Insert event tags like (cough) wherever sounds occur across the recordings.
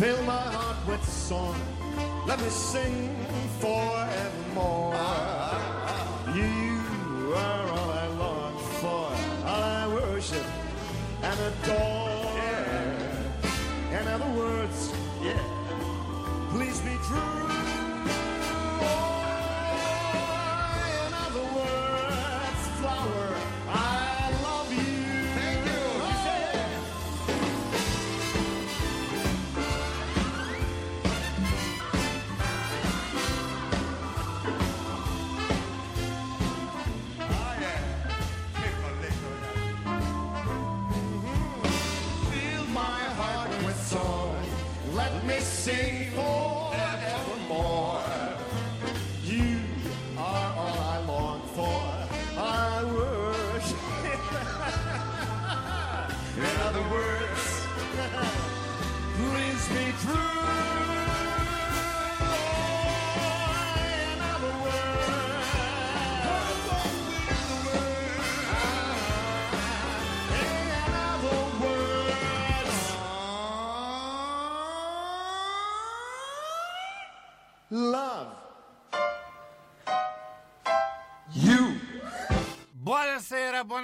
fill my heart with song. Let me sing forevermore. You are all I long for, all I worship and adore. In other words, yeah, please be true.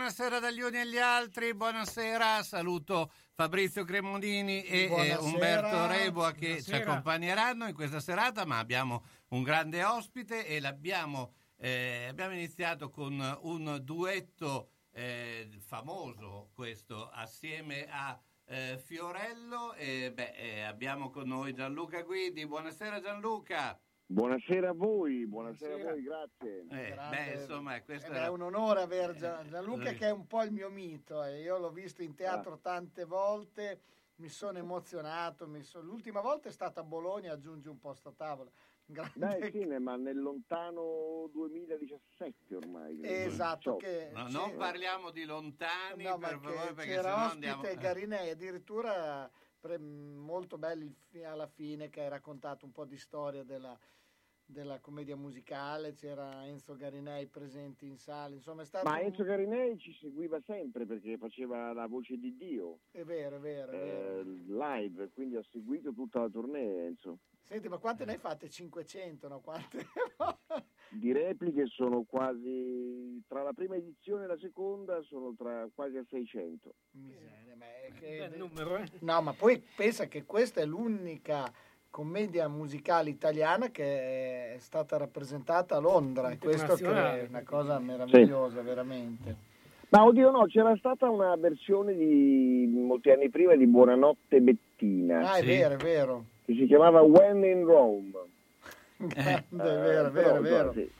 Buonasera, dagli uni agli altri, buonasera, saluto Fabrizio Cremondini e Buonasera. Umberto Reboa che Buonasera. ci accompagneranno in questa serata, ma abbiamo un grande ospite e l'abbiamo eh, abbiamo iniziato con un duetto eh, famoso questo assieme a eh, Fiorello e beh, eh, abbiamo con noi Gianluca Guidi. Buonasera Gianluca. Buonasera a voi, buonasera, Buonasera. a voi, grazie. Eh, Grande. beh, insomma, questo Ed era- è un onore aver Gian- Gianluca eh. che è un po' il mio mito e io l'ho visto in teatro tante volte, mi sono emozionato, mi so- l'ultima volta è stata a Bologna, aggiungi un posto a tavola. Grande Dai, sì, ne- ma nel lontano 2017 ormai. Esatto, 2018. che No, non parliamo di lontani, no, per favore, perché c'era sennò ospite andiamo... eh. Garinei, addirittura pre- molto fi- alla fine che hai raccontato un po' di storia della, della commedia musicale, c'era Enzo Garinei presente in sala, insomma è stato... Ma Enzo Garinei ci seguiva sempre perché faceva la voce di Dio È vero, è vero, è vero. eh, live, quindi ho seguito tutta la tournée Enzo. Senti, ma quante ne hai fatte? 500, no? Quante? (laughs) Di repliche sono quasi, tra la prima edizione e la seconda, sono tra quasi a 600. Miseria, che... Bel numero, eh? No, ma poi pensa che questa è l'unica commedia musicale italiana che è stata rappresentata a Londra e questo che è una cosa meravigliosa, veramente. Ma oddio no, c'era stata una versione di molti anni prima di Buonanotte Bettina Ah, è Sì. vero, è vero. che si chiamava When in Rome. (laughs) Grande, è Eh, vero, è vero, è vero. sì.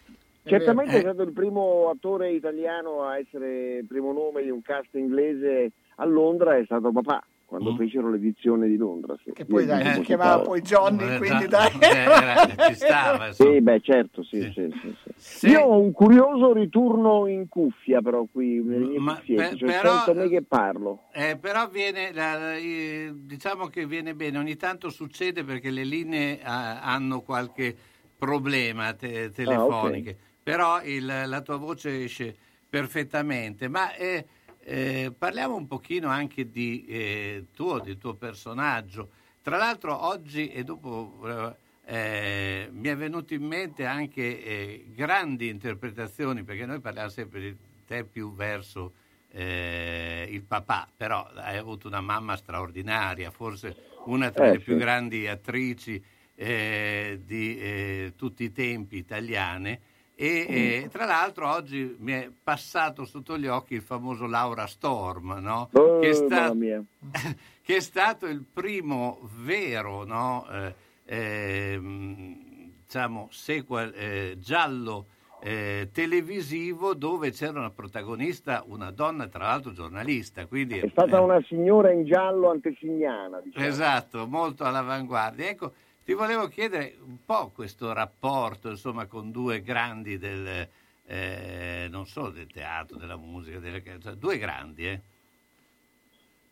È Certamente vero. è stato il primo attore italiano a essere primo nome di un cast inglese a Londra, è stato papà quando Mm. fecero l'edizione di Londra. sì. Che poi Io dai, si chiamava poi Johnny, Eh, quindi dai. eh, ci stava. (laughs) Sì, beh, certo, sì, Sì. sì, sì, sì. Sì. Io ho un curioso ritorno in cuffia, però, qui nelle mie Ma cuffiette, per- cioè però- sento me che parlo. Eh, però viene, la- la- eh, diciamo che viene bene, ogni tanto succede perché le linee ah, hanno qualche problema te- telefoniche, però il- la tua voce esce perfettamente. Ma eh, eh, parliamo un pochino anche di eh, tuo, del tuo personaggio. Tra l'altro oggi e dopo eh, eh, mi è venuto in mente anche eh, grandi interpretazioni, perché noi parliamo sempre di te più verso eh, il papà, però hai avuto una mamma straordinaria, forse una tra le più sì. grandi attrici di tutti i tempi italiane. E eh, tra l'altro oggi mi è passato sotto gli occhi il famoso Laura Storm, no? Oh, che, è sta- (laughs) che è stato il primo vero no? eh, ehm, diciamo, sequel eh, giallo eh, televisivo dove c'era una protagonista, una donna, tra l'altro giornalista. Quindi, È stata eh, una signora in giallo antesignana. Diciamo. Esatto, molto all'avanguardia. Ecco, ti volevo chiedere un po' questo rapporto insomma, con due grandi del, eh, non solo del teatro, della musica, delle, cioè, due grandi, eh?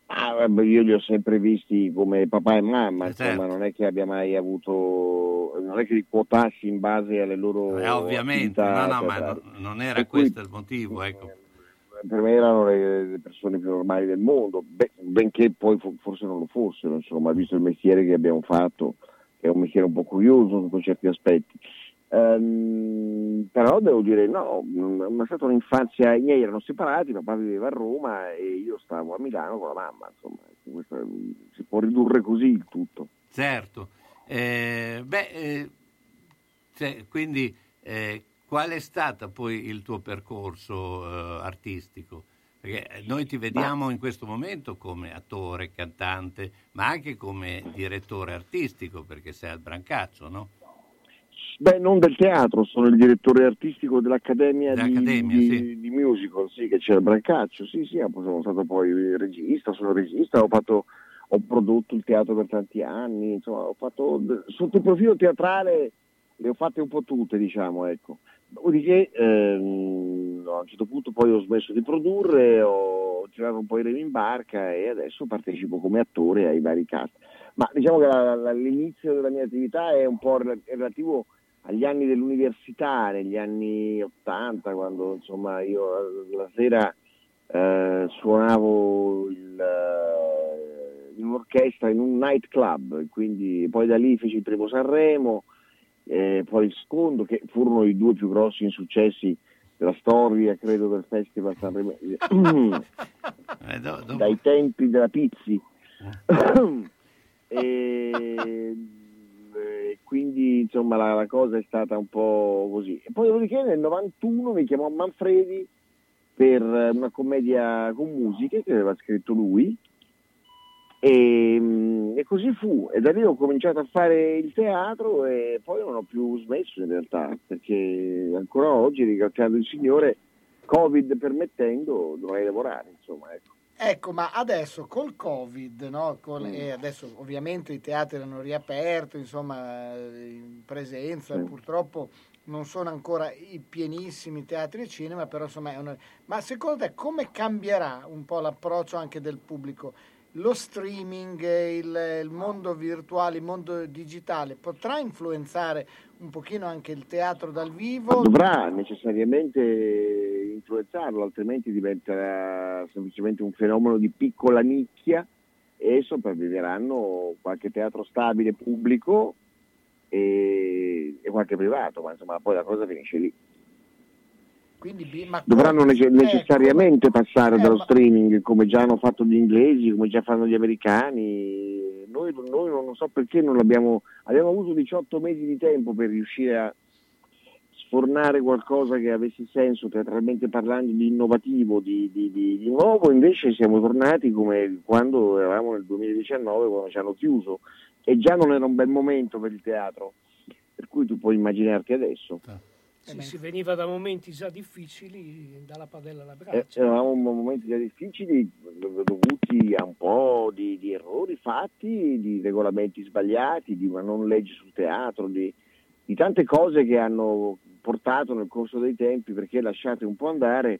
Ah, io li ho sempre visti come papà e mamma, Eh, insomma, certo. non è che abbia mai avuto, non è che li quotassi in base alle loro Eh, ovviamente, no, no, ma teatrali. no- non era Per cui, questo il motivo, ecco. Per me erano le, le persone più normali del mondo, be- benché poi fo- forse non lo fossero, insomma, visto il mestiere che abbiamo fatto, è un mestiere un po' curioso sotto certi aspetti. Ehm, però devo dire no, non è stata un'infanzia, i miei erano separati, papà viveva a Roma e io stavo a Milano con la mamma, insomma, questo si può ridurre così il tutto. Certo. Eh, beh, eh, cioè, quindi eh, qual è stato poi il tuo percorso eh, artistico? Perché noi ti vediamo in questo momento come attore, cantante, ma anche come direttore artistico, perché sei al Brancaccio, no? Beh, non del teatro, sono il direttore artistico dell'Accademia, di, Dell'Accademia, di- sì. di musical, sì, che c'è il Brancaccio, sì, sì, sono stato poi regista, sono regista, ho, fatto, ho prodotto il teatro per tanti anni, insomma, ho fatto, sotto il profilo teatrale le ho fatte un po' tutte, diciamo, ecco. Dopodiché ehm, a un certo punto poi ho smesso di produrre, ho tirato un po' i remi in barca e adesso partecipo come attore ai vari cast. Ma diciamo che la- la- l'inizio della mia attività è un po' rela- relativo agli anni dell'università, negli anni 80, quando insomma io la sera eh, suonavo il, eh, in un'orchestra in un night club, quindi poi da lì feci il primo Sanremo, eh, poi il secondo, che furono i due più grossi insuccessi della storia, credo, del Festival Sanremo, (laughs) Eh, do- dopo- dai tempi della Pizzi. (laughs) e, e quindi insomma la, la cosa è stata un po' così. E poi dopodiché nel 91 mi chiamò Manfredi per una commedia con musiche che aveva scritto lui e, mm, e così fu e da lì ho cominciato a fare il teatro e poi non ho più smesso in realtà perché ancora oggi ringraziando il Signore Covid permettendo dovrei lavorare insomma ecco. Ecco, ma adesso col Covid, no? Col- Mm. e adesso ovviamente i teatri hanno riaperto, insomma, eh, in presenza, Sì. purtroppo non sono ancora i pienissimi teatri e cinema, però insomma è una... Ma secondo te come cambierà un po' l'approccio anche del pubblico? Lo streaming, il, il mondo virtuale, il mondo digitale potrà influenzare un pochino anche il teatro dal vivo? dovrà necessariamente influenzarlo, altrimenti diventerà semplicemente un fenomeno di piccola nicchia e sopravviveranno qualche teatro stabile pubblico e, e qualche privato, ma insomma poi la cosa finisce lì. Quindi, ma Dovranno come- nece- eh, necessariamente passare eh, dallo ma- streaming come già hanno fatto gli inglesi, come già fanno gli americani. Noi, noi non so perché non l'abbiamo, abbiamo avuto 18 mesi di tempo per riuscire a sfornare qualcosa che avesse senso teatralmente parlando di innovativo, di, di- di- di nuovo, invece siamo tornati come quando eravamo nel 2019 quando ci hanno chiuso e già non era un bel momento per il teatro, per cui tu puoi immaginarti adesso. Sì, si veniva da momenti già difficili, dalla padella alla Eh, braccia. eravamo in momenti già difficili dovuti a un po' di, di errori fatti, di regolamenti sbagliati, di una non legge sul teatro, di, di tante cose che hanno portato nel corso dei tempi, perché lasciate un po' andare,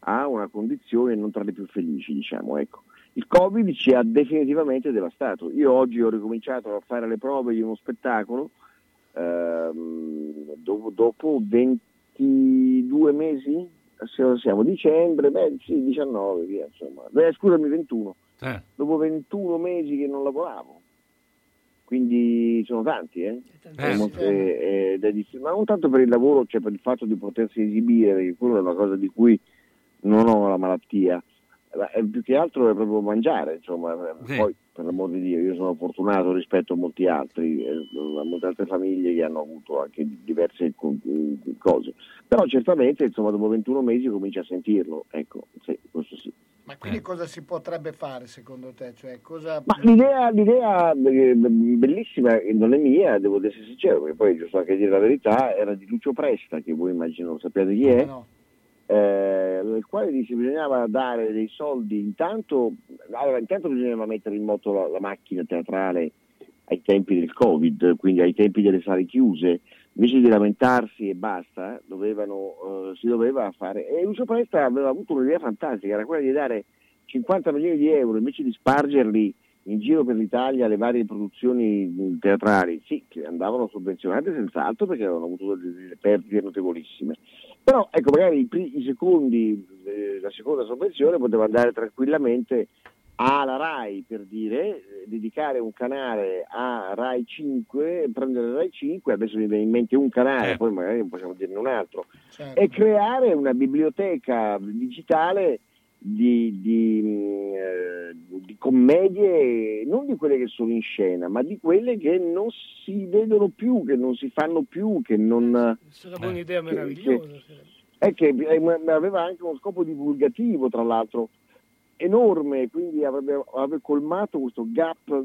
a una condizione non tra le più felici, diciamo. Ecco. Il Covid ci ha definitivamente devastato. Io oggi ho ricominciato a fare le prove di uno spettacolo ehm, dopo, dopo 22 mesi, se siamo dicembre, beh sì, 19, via, insomma. Beh, scusami, 21. eh, Dopo 21 mesi che non lavoravo. Quindi sono tanti, eh? Eh, eh, ed è difficile, ma non tanto per il lavoro, cioè per il fatto di potersi esibire, perché quello è una cosa di cui non ho la malattia, Ma è più che altro è proprio mangiare, insomma, Sì. poi per l'amor di Dio, io sono fortunato rispetto a molti altri, eh, a molte altre famiglie che hanno avuto anche diverse co- cose, però certamente insomma dopo 21 mesi cominci a sentirlo, ecco, sì, questo sì. Ma quindi eh. cosa si potrebbe fare secondo te? Cioè, cosa... Ma l'idea, l'idea eh, bellissima, non è mia, devo essere sincero, perché poi giusto anche dire la verità, era di Lucio Presta, che voi immagino sappiate chi è, no. Eh, nel quale dice bisognava dare dei soldi, intanto, allora, intanto bisognava mettere in moto la, la macchina teatrale ai tempi del Covid, quindi ai tempi delle sale chiuse, invece di lamentarsi e basta, dovevano, uh, si doveva fare. E Lucio Presta aveva avuto un'idea fantastica, era quella di dare 50 milioni di euro invece di spargerli in giro per l'Italia alle varie produzioni teatrali, sì, che andavano sovvenzionate senz'altro perché avevano avuto delle perdite notevolissime. Però ecco, magari i, i secondi, eh, la seconda sovvenzione poteva andare tranquillamente alla RAI per dire, eh, dedicare un canale a RAI 5, prendere RAI 5, adesso mi viene in mente un canale, eh. poi magari possiamo dirne un altro, certo. e creare una biblioteca digitale di, di, mm, eh, di, commedie, non di quelle che sono in scena, ma di quelle che non si vedono più, che non si fanno più, che non... Sarebbe un'idea meravigliosa. È che aveva anche uno scopo divulgativo, tra l'altro enorme, quindi avrebbe, avrebbe colmato questo gap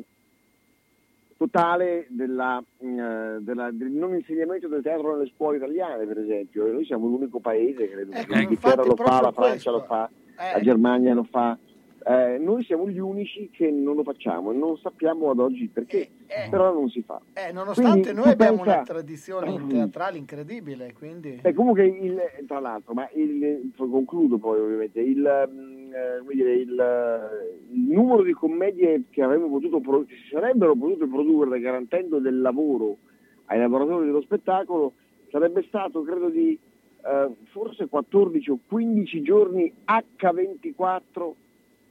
totale della, uh, della, del non insegnamento del teatro nelle scuole italiane, per esempio. Noi siamo l'unico paese, credo, ecco, l'Inghilterra lo fa, la Francia questo. lo fa, eh. la Germania lo fa. Eh, noi siamo gli unici che non lo facciamo e non sappiamo ad oggi perché, eh, eh, però non si fa. Eh, nonostante quindi, noi abbiamo pensa... una tradizione (clears throat) teatrale incredibile, quindi... Eh, comunque, il, tra l'altro, ma il, concludo poi ovviamente, il, mm, dire, il, il, numero di commedie che, potuto, che si sarebbero potute produrre garantendo del lavoro ai lavoratori dello spettacolo sarebbe stato, credo, di forse 14 o 15 giorni H24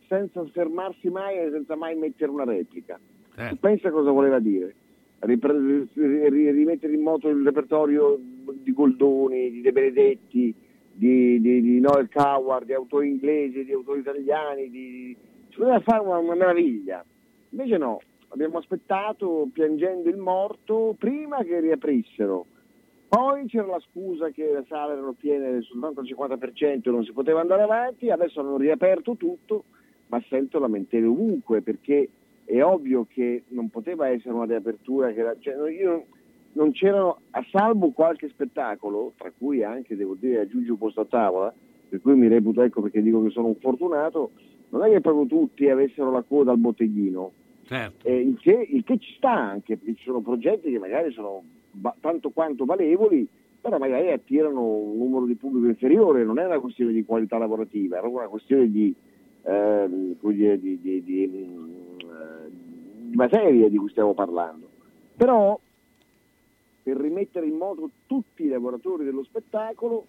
senza fermarsi mai e senza mai mettere una replica. Eh. Pensa cosa voleva dire. Ripre- rimettere in moto il repertorio di Goldoni, di De Benedetti, di, di, di Noel Coward, di autori inglesi, di autori italiani, di... ci poteva fare una, una meraviglia. Invece no, abbiamo aspettato piangendo il morto prima che riaprissero. Poi c'era la scusa che le sale erano piene soltanto al 50% e non si poteva andare avanti, adesso hanno riaperto tutto ma sento lamentele ovunque perché è ovvio che non poteva essere una riapertura che era, cioè, io, non c'erano, a salvo qualche spettacolo, tra cui anche, devo dire, aggiungo un posto a tavola, per cui mi reputo, ecco perché dico che sono un fortunato, non è che proprio tutti avessero la coda al botteghino, certo. eh, il, che, il, che, ci sta anche, perché ci sono progetti che magari sono tanto quanto valevoli, però magari attirano un numero di pubblico inferiore, non è una questione di qualità lavorativa, era una questione di ehm, di, di, di, di, mm, materia di cui stiamo parlando. Però per rimettere in moto tutti i lavoratori dello spettacolo,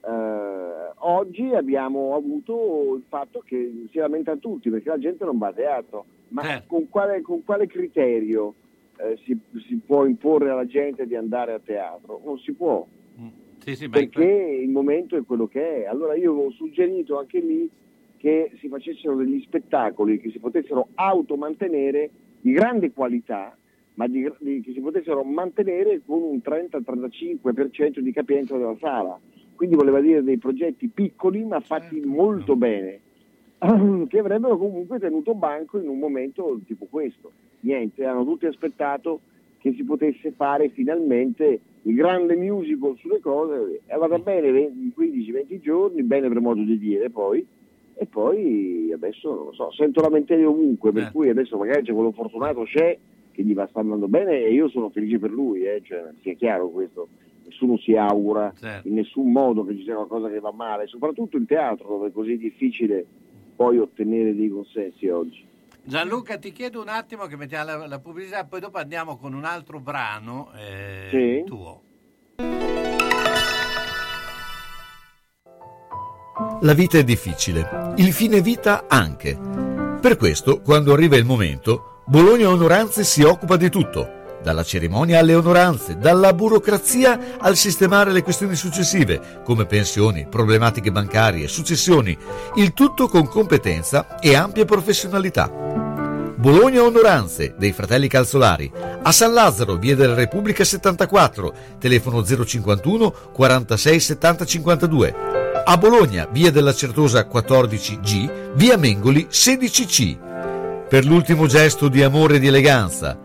eh, oggi abbiamo avuto il fatto che si lamentano tutti perché la gente non va a teatro, ma eh. con, quale, con, quale, criterio eh, si, si, può imporre alla gente di andare a teatro? Non si può, mm. sì, sì, perché il momento è quello che è. Allora io ho suggerito anche lì che si facessero degli spettacoli che si potessero automantenere di grande qualità, ma di, di, che si potessero mantenere con un 30-35% di capienza della sala. Quindi voleva dire dei progetti piccoli ma fatti certo. molto bene, (clears throat) che avrebbero comunque tenuto banco in un momento tipo questo. Niente, hanno tutti aspettato che si potesse fare finalmente il grande musical sulle cose, è andata bene 15-20 giorni, bene per modo di dire poi, e poi adesso non lo so, sento lamentele ovunque, per eh. cui adesso magari c'è quello fortunato c'è che gli va sta andando bene e io sono felice per lui, eh, cioè, sia chiaro questo, nessuno si augura certo. in nessun modo che ci sia qualcosa che va male, soprattutto in teatro dove è così difficile poi ottenere dei consensi oggi. Gianluca, ti chiedo un attimo che mettiamo la, la pubblicità, poi dopo andiamo con un altro brano eh, sì. tuo. La vita è difficile, il fine vita anche. Per questo, quando arriva il momento, Bologna Onoranze si occupa di tutto, dalla cerimonia alle onoranze, dalla burocrazia al sistemare le questioni successive, come pensioni, problematiche bancarie, successioni, il tutto con competenza e ampia professionalità. Bologna Onoranze dei fratelli Calzolari a San Lazzaro, via della Repubblica 74, telefono 051 46 70 52 A Bologna, via della Certosa 14G, via Mengoli 16C. Per l'ultimo gesto di amore e di eleganza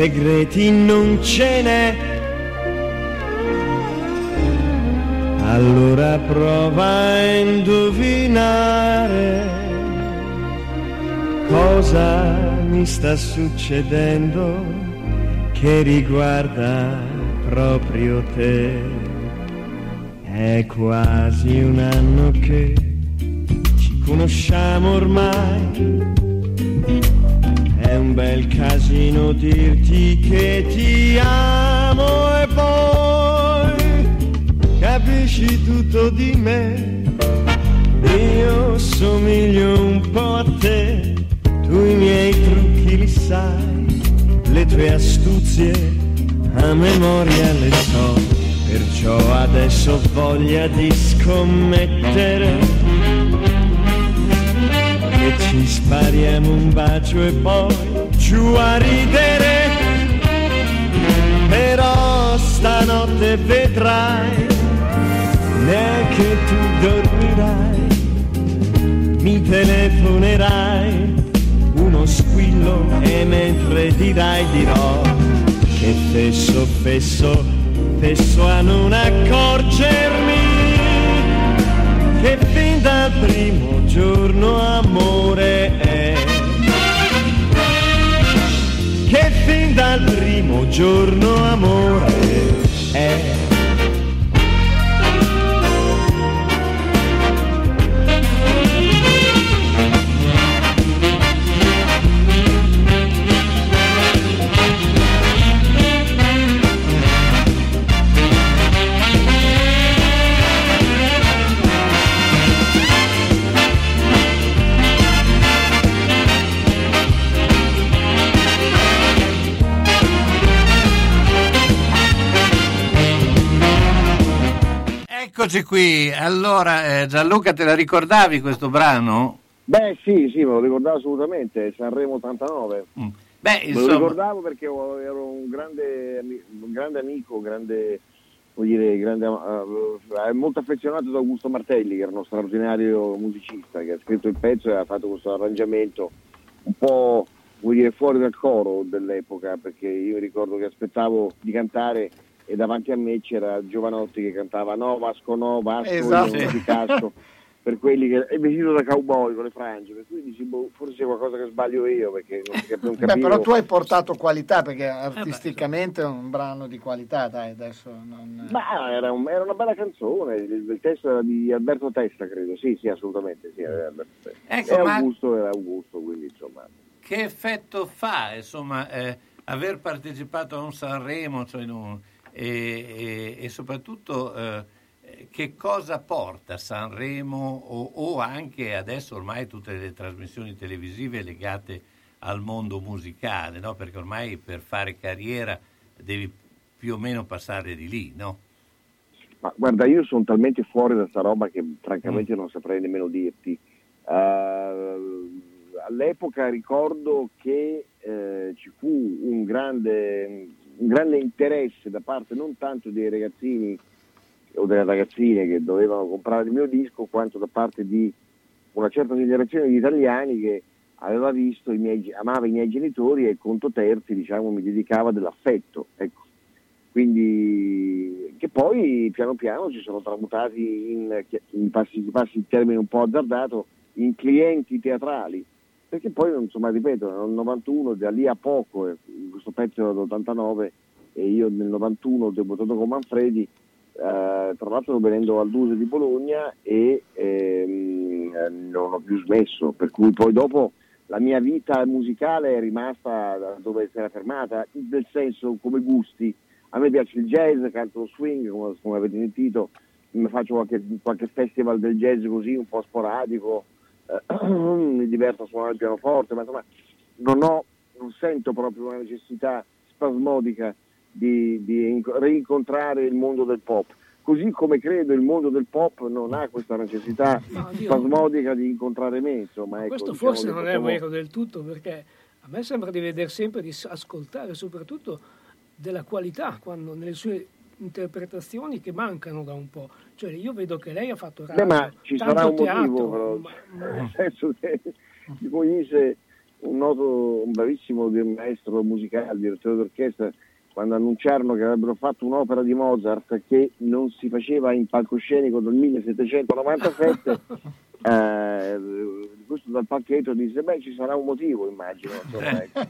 Segreti non ce n'è. Allora prova a indovinare cosa mi sta succedendo che riguarda proprio te. È quasi un anno che ci conosciamo ormai. È un bel casino dirti che ti amo e poi capisci tutto di me. Io somiglio un po' a te, tu i miei trucchi li sai, le tue astuzie a memoria le so. Perciò adesso ho voglia di scommettere ci spariamo un bacio e poi giù a ridere. Però stanotte vedrai, neanche tu dormirai, mi telefonerai uno squillo e mentre dirai dirò che fesso fesso fesso a non accorgermi che fin dal primo giorno amore è. Che fin dal primo giorno amore è Eccoci qui, allora eh, Gianluca te la ricordavi questo brano? Beh sì, sì, me lo ricordavo assolutamente, Sanremo 89. Mm. Beh, Me lo insomma, ricordavo perché ero un grande, un grande amico, grande, vuol dire, grande, eh, molto affezionato ad Augusto Martelli, che era uno straordinario musicista, che ha scritto il pezzo e ha fatto questo arrangiamento un po' vuol dire, fuori dal coro dell'epoca, perché io ricordo che aspettavo di cantare e davanti a me c'era Giovanotti che cantava No Vasco no, Vasco Esatto. non ti casco", (laughs) per quelli che è vestito da cowboy con le frange, per cui dici boh, forse c'è qualcosa che sbaglio io perché non, non Beh, però tu hai portato qualità perché artisticamente è un brano di qualità, dai, adesso non... Ma era, un- era una bella canzone, il, il testo era di Alberto Testa, credo, sì, sì, assolutamente, sì, era Alberto Testa. Ecco, e ma- Augusto era Augusto, quindi insomma... che effetto fa insomma, eh, aver partecipato a un Sanremo cioè in un- e, e- e soprattutto eh, che cosa porta Sanremo o, o anche adesso ormai tutte le trasmissioni televisive legate al mondo musicale, no? perché ormai per fare carriera devi più o meno passare di lì, no? Ma guarda, io sono talmente fuori da sta roba che francamente non saprei nemmeno dirti. Eh, all'epoca ricordo che eh, ci fu un grande, un grande interesse da parte non tanto dei ragazzini o delle ragazzine che dovevano comprare il mio disco, quanto da parte di una certa generazione di italiani che aveva visto i miei, amava i miei genitori e conto terzi diciamo, mi dedicava dell'affetto. Ecco. Quindi che poi piano piano ci sono tramutati in, in passi, passi il termine un po' azzardato, in clienti teatrali perché poi insomma ripeto nel 91 da lì a poco eh, era dell'89 e io nel 91 ho debuttato con Manfredi eh, tra l'altro venendo al Duse di Bologna e ehm, non ho più smesso per cui poi dopo la mia vita musicale è rimasta dove si era fermata nel senso come gusti. A me piace il jazz, canto lo swing come, come avete sentito faccio qualche, qualche festival del jazz così un po' sporadico (clears throat) mi diverto a suonare il pianoforte, ma insomma non, ho, non sento proprio una necessità spasmodica di, di rincontrare il mondo del pop. Così come credo il mondo del pop non ha questa necessità spasmodica di incontrare me. Insomma, ecco, questo diciamo forse non è vero del tutto perché a me sembra di vedere sempre, di ascoltare soprattutto della qualità quando nelle sue interpretazioni che mancano da un po'. Cioè io vedo che lei ha fatto radio, ma ci tanto sarà un teatro, motivo, però, ma- ma- (laughs) nel senso che coinise un noto, un bravissimo di- maestro musicale, direttore d'orchestra, quando annunciarono che avrebbero fatto un'opera di Mozart che non si faceva in palcoscenico dal 1797, (laughs) eh, questo dal palchetto disse, beh ci sarà un motivo immagino. insomma, (laughs) ecco.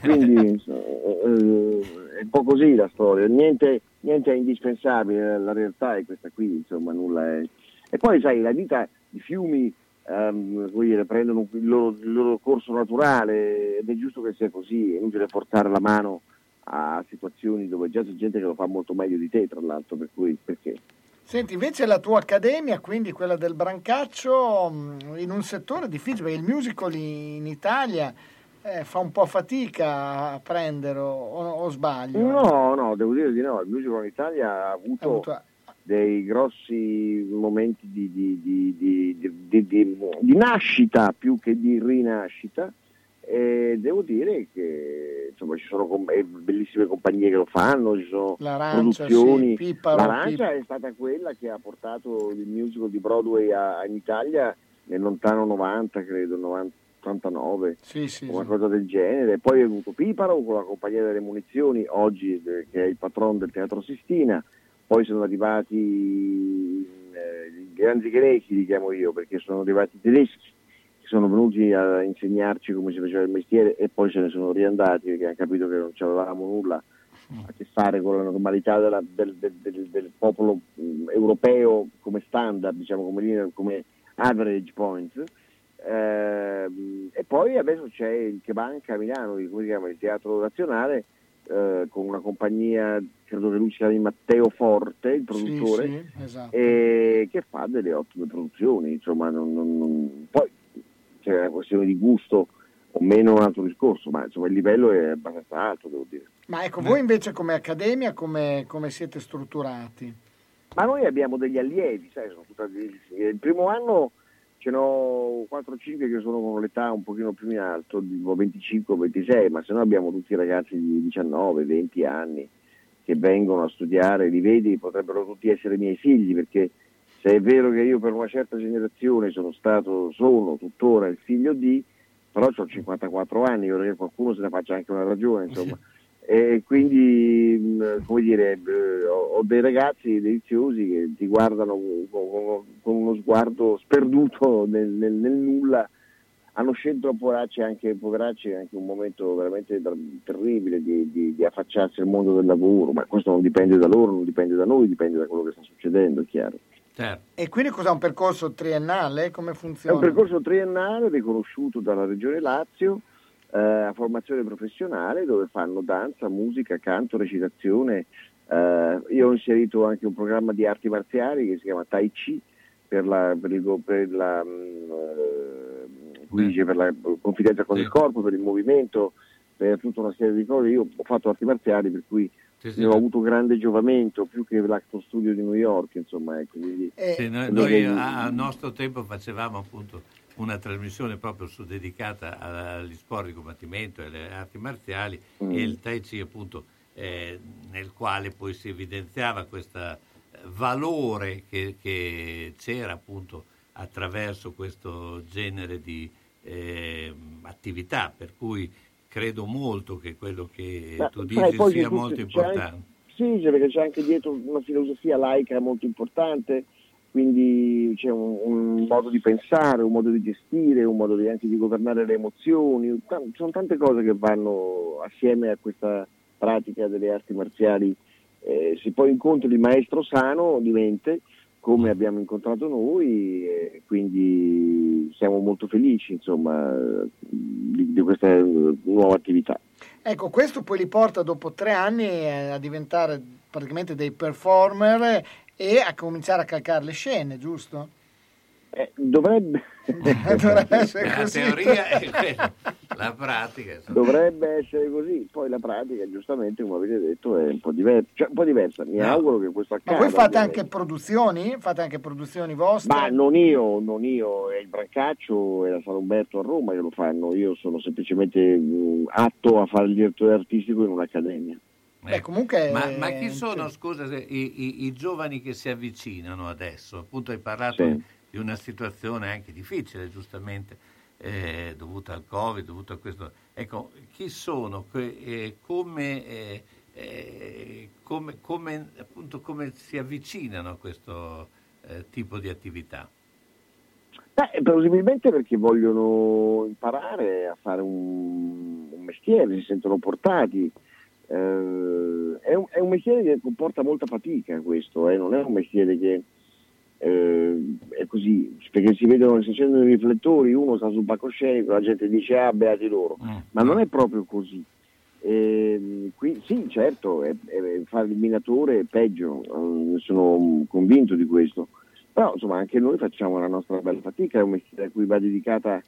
Quindi insomma, eh, è un po' così la storia, niente, niente è indispensabile, la realtà è questa qui, insomma nulla è. E poi sai, la vita, i fiumi ehm, dire, prendono il loro, il loro corso naturale ed è giusto che sia così, è inutile portare la mano a situazioni dove già c'è gente che lo fa molto meglio di te, tra l'altro, per cui perché? Senti, invece la tua accademia, quindi quella del Brancaccio, mh, in un settore difficile, perché il musical in Italia eh, fa un po' fatica a prendere, o, o sbaglio? No, no, devo dire di no, il musical in Italia ha Ha avuto avuto- dei grossi momenti di, di- di- di- nascita più che di rinascita e devo dire che insomma ci sono eh, bellissime compagnie che lo fanno, ci sono L'Arancia, produzioni. sì, Pipparo, L'Arancia è stata quella che ha portato il musical di Broadway a- in Italia nel lontano 90, credo, 90 89, Sì, sì, una cosa del genere. Poi ho avuto Piparo con la compagnia delle munizioni, oggi eh, che è il patron del Teatro Sistina. Poi sono arrivati eh, i grandi grechi, li chiamo io, perché sono arrivati i tedeschi che sono venuti a insegnarci come si faceva il mestiere e poi se ne sono riandati perché hanno capito che non avevamo nulla a che fare con la normalità della- del, del- del- del popolo mh, europeo come standard, diciamo come, linea- come average point. Ehm, e poi adesso c'è il Chebanca a Milano, il, come si chiama, il Teatro Nazionale, eh, con una compagnia, credo che lui si chiami Matteo Forte, il produttore, Sì, sì, esatto. e che fa delle ottime produzioni, insomma, non- non- non- poi c'è una questione di gusto o meno un altro discorso, ma insomma il livello è abbastanza alto, devo dire. Ma ecco, voi invece come accademia come, come siete strutturati? Ma noi abbiamo degli allievi, sai, sono tutti bellissimi. Il primo anno ce n'ho 4-5 che sono con l'età un pochino più in alto, tipo 25-26, ma se no abbiamo tutti ragazzi di 19-20 anni che vengono a studiare, li vedi, potrebbero tutti essere miei figli, perché se è vero che io per una certa generazione sono stato, sono tuttora il figlio di, però ho 54 anni, vorrei che qualcuno se ne faccia anche una ragione, insomma. (laughs) E quindi, mh, come dire, eh, ho, dei ragazzi deliziosi che ti guardano con, uno sguardo sperduto nel, nel- nel nulla. Hanno scelto poveracci anche, poveracci anche un momento veramente ter- terribile di, di- di affacciarsi al mondo del lavoro, ma questo non dipende da loro, non dipende da noi, dipende da quello che sta succedendo, è chiaro. Certo. E quindi cos'è un percorso triennale? Come È funziona? un percorso triennale riconosciuto dalla Regione Lazio eh, a formazione professionale dove fanno danza, musica, canto, recitazione. Eh, io ho inserito anche un programma di arti marziali che si chiama Tai Chi per la, per il per la, mm, eh, per la confidenza con Sì. il corpo, per il movimento, per tutta una serie di cose. Io ho fatto arti marziali per cui Sì, ho avuto grande giovamento più che l'Acton Studio di New York, insomma, ecco, quindi Eh, Sì, noi, noi a- al nostro tempo facevamo appunto una trasmissione proprio su, dedicata agli sport di combattimento e alle arti marziali Mm. e il Tai Chi appunto eh, nel quale poi si evidenziava questo valore che, che c'era appunto attraverso questo genere di eh, attività per cui credo molto che quello che Ma, tu dici sia molto importante Sì, perché c'è anche dietro una filosofia laica molto importante, quindi c'è un, un, modo di pensare, un modo di gestire, un modo di, anche di governare le emozioni, T- sono tante cose che vanno assieme a questa pratica delle arti marziali. Eh, se poi incontri il maestro sano di mente, come abbiamo incontrato noi, eh, quindi siamo molto felici insomma, di, di, questa nuova attività. Ecco, questo poi li porta dopo tre anni eh, a diventare praticamente dei performer e a cominciare a calcare le scene, giusto? Eh, dovrebbe... (laughs) dovrebbe essere la così. teoria è quella, la pratica. Insomma. Dovrebbe essere così, poi la pratica giustamente come avete detto è un po', diver- cioè, un po diversa, mi no. auguro che questo accada. Ma voi fate ovviamente. anche produzioni? Fate anche produzioni vostre? Ma non io, non io, è il Brancaccio e la San Umberto a Roma che lo fanno, io sono semplicemente uh, atto a fare il direttore artistico in un'accademia. Beh, comunque, ma, ma, chi sono, scusa, i, i, i, giovani che si avvicinano adesso? Appunto hai parlato sì. di una situazione anche difficile, giustamente, eh, dovuta al Covid, dovuta a questo. Ecco, chi sono? Eh, come, eh, eh, come, come, appunto, come, si avvicinano a questo eh, tipo di attività? Beh, presumibilmente perché vogliono imparare a fare un, un mestiere, si sentono portati eh, è, un, è, un, mestiere che comporta molta fatica questo, eh, non è un mestiere che eh, è così, perché si vedono, si accendono i riflettori, uno sta sul palcoscenico, la gente dice ah beati loro, mm. ma non è proprio così. Eh, qui, sì, certo, è, è, fare il minatore è peggio, eh, sono convinto di questo, però insomma anche noi facciamo la nostra bella fatica, è un mestiere a cui va dedicata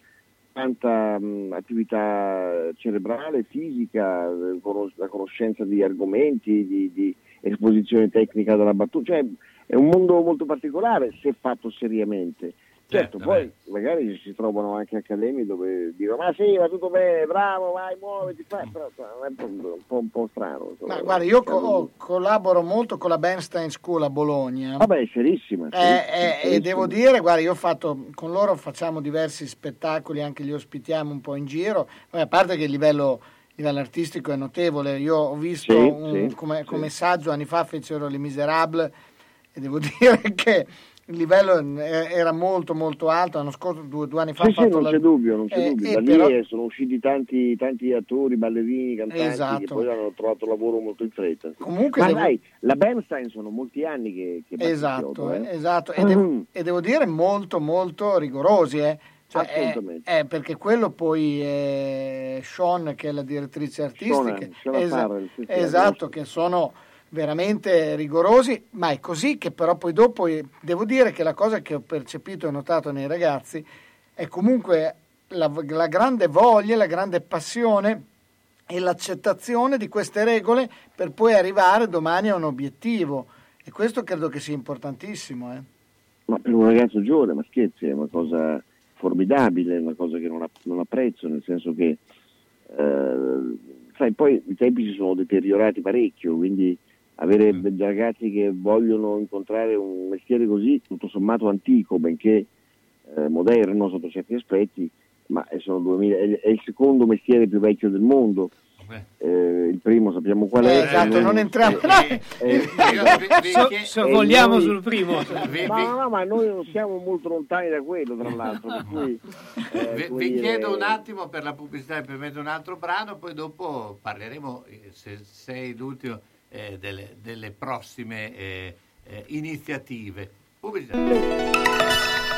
tanta mh, attività cerebrale, fisica, la conoscenza di argomenti, di, di, esposizione tecnica della battuta, cioè è un mondo molto particolare se fatto seriamente. Certo, eh, poi magari si trovano anche accademie dove dicono ma sì, va tutto bene, bravo, vai, muoviti, fai, però è un po', un po strano. Insomma, ma guarda, io co- collaboro molto con la Bernstein School a Bologna. Vabbè, è serissima. Eh, eh, e devo dire, guarda, io ho fatto, con loro facciamo diversi spettacoli, anche li ospitiamo un po' in giro, a parte che il livello livello artistico è notevole. Io ho visto sì, un, sì, come, come saggio anni fa fecero Les Miserables e devo (laughs) dire che il livello era molto molto alto, l'anno scorso, due, due anni fa... Sì, sì, non la... c'è dubbio, non c'è eh, dubbio. Da però... lì sono usciti tanti, tanti, attori, ballerini, cantanti esatto. che poi hanno trovato lavoro molto in fretta. Comunque Ma devo... dai, la Bernstein sono molti anni che... che esatto, eh? esatto. E, devo, e, devo, dire molto molto rigorosi, eh. Cioè, Assolutamente. È, è, perché quello poi è Sean, che è la direttrice artistica, Sean, Sean es- Farrell, sì, esatto, che sono veramente rigorosi, ma è così che però poi dopo devo dire che la cosa che ho percepito e notato nei ragazzi è comunque la, la grande voglia, la grande passione e l'accettazione di queste regole per poi arrivare domani a un obiettivo e questo credo che sia importantissimo. Eh. Ma per un ragazzo giovane, ma scherzi, è una cosa formidabile, una cosa che non, non apprezzo, nel senso che eh, sai, poi i tempi si sono deteriorati parecchio, quindi avere mm. dei ragazzi che vogliono incontrare un mestiere così, tutto sommato antico, benché eh, moderno sotto certi aspetti, ma 2000, è, il secondo mestiere più vecchio del mondo. Eh, il primo sappiamo qual è. Eh, esatto, non entriamo. Eh, eh, so, sorvoliamo noi, sul primo. (laughs) Ma, no, ma noi non siamo molto lontani da quello, tra l'altro. Cui, vi, vi chiedo un attimo per la pubblicità e per mettere un altro brano, poi dopo parleremo, se sei l'ultimo eh, delle, delle, prossime eh, eh iniziative. Pubblicità.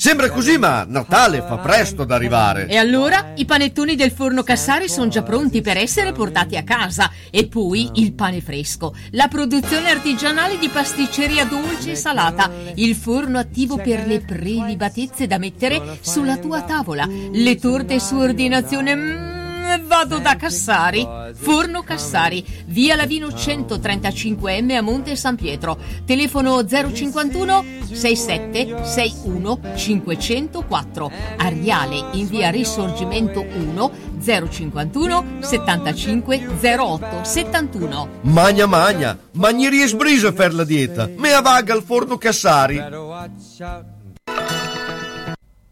Sembra così, ma Natale fa presto ad arrivare. E allora i panettoni del forno Cassari sono già pronti per essere portati a casa. E poi il pane fresco, la produzione artigianale di pasticceria dolce e salata, il forno attivo per le prelibatezze da mettere sulla tua tavola, le torte su ordinazione. Mm, vado da Cassari. Forno Cassari, via Lavino 135M a Monte San Pietro. Telefono 051 67 61 504. Ariale in via Risorgimento 1 051 75 08 71. Magna magna, magnerie sbrise per la dieta. Mea vaga al forno Cassari.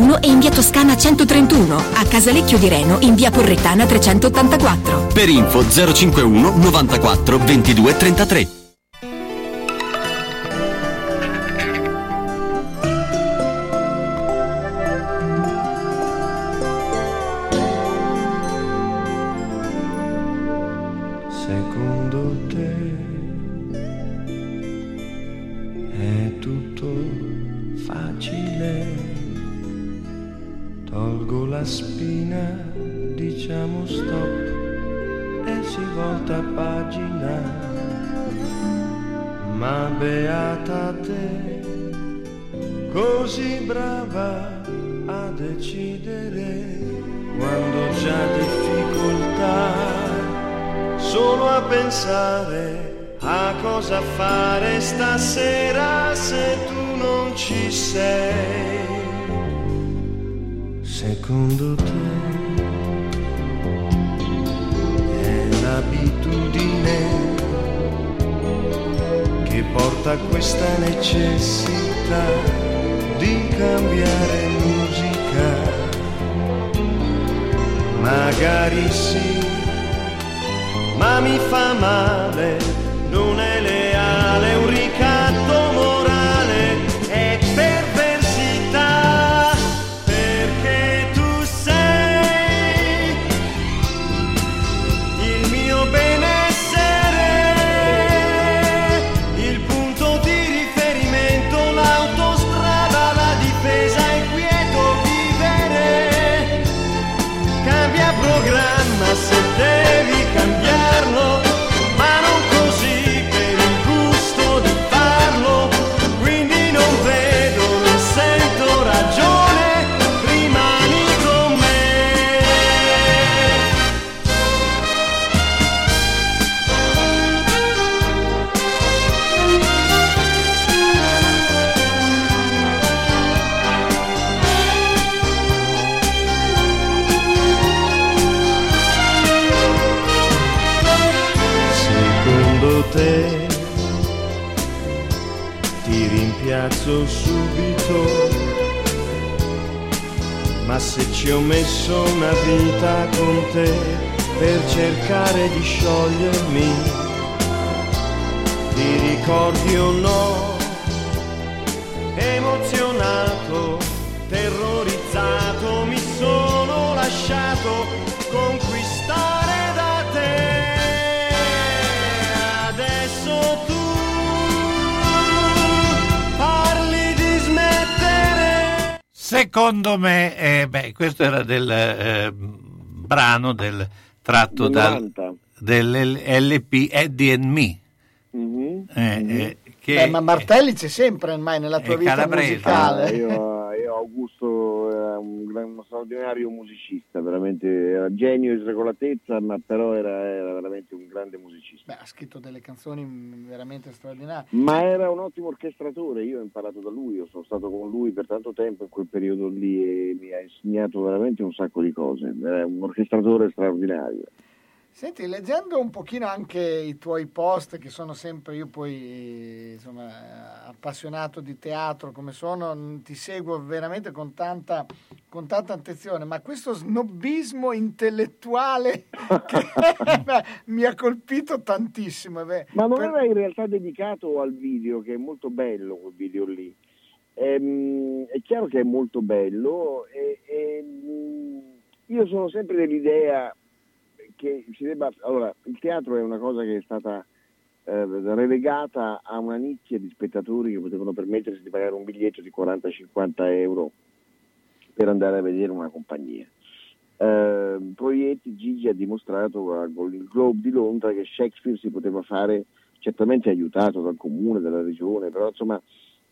e in via Toscana 131, a Casalecchio di Reno in via Porrettana 384. Per info 051 94 22 33. Messo una vita con te per cercare di sciogliermi, ti ricordi o no? Secondo me, eh, beh, questo era del eh, brano del tratto dal, 90. dell'LP Eddie and Me. Mhm, eh, mhm. eh, che Beh, ma Martelli c'è sempre ormai nella tua vita calabrese. musicale. Ah, io, io Augusto un, uno straordinario musicista, veramente era genio in sregolatezza, ma però era, era veramente un grande musicista. Beh, ha scritto delle canzoni mm, veramente straordinarie. Ma era un ottimo orchestratore, io ho imparato da lui, io sono stato con lui per tanto tempo in quel periodo lì e mi ha insegnato veramente un sacco di cose, era un orchestratore straordinario. Senti, leggendo un pochino anche i tuoi post, che sono sempre io poi insomma, appassionato di teatro come sono, ti seguo veramente con tanta, con tanta attenzione, ma questo snobismo intellettuale (laughs) che (laughs) mi ha colpito tantissimo. Beh, Ma non per- era in realtà dedicato al video, che è molto bello quel video lì. Ehm, è chiaro che è molto bello e, e, mh, io sono sempre dell'idea che si debba... Allora, il teatro è una cosa che è stata eh, relegata a una nicchia di spettatori che potevano permettersi di pagare un biglietto di 40-50 euro per andare a vedere una compagnia. Eh, Proietti Gigi ha dimostrato a- con il Globe di Londra che Shakespeare si poteva fare certamente aiutato dal comune, dalla regione, però insomma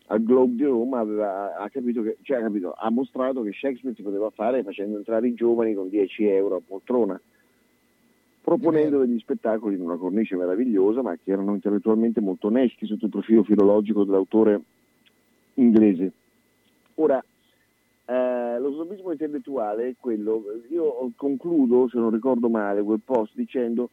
al Globe di Roma aveva, ha, capito che, cioè, ha, capito, ha mostrato che Shakespeare si poteva fare facendo entrare i giovani con 10 euro a poltrona, proponendo degli spettacoli in una cornice meravigliosa, ma che erano intellettualmente molto onesti sotto il profilo filologico dell'autore inglese. Ora, eh, lo snobismo intellettuale è quello, io concludo, se non ricordo male, quel post dicendo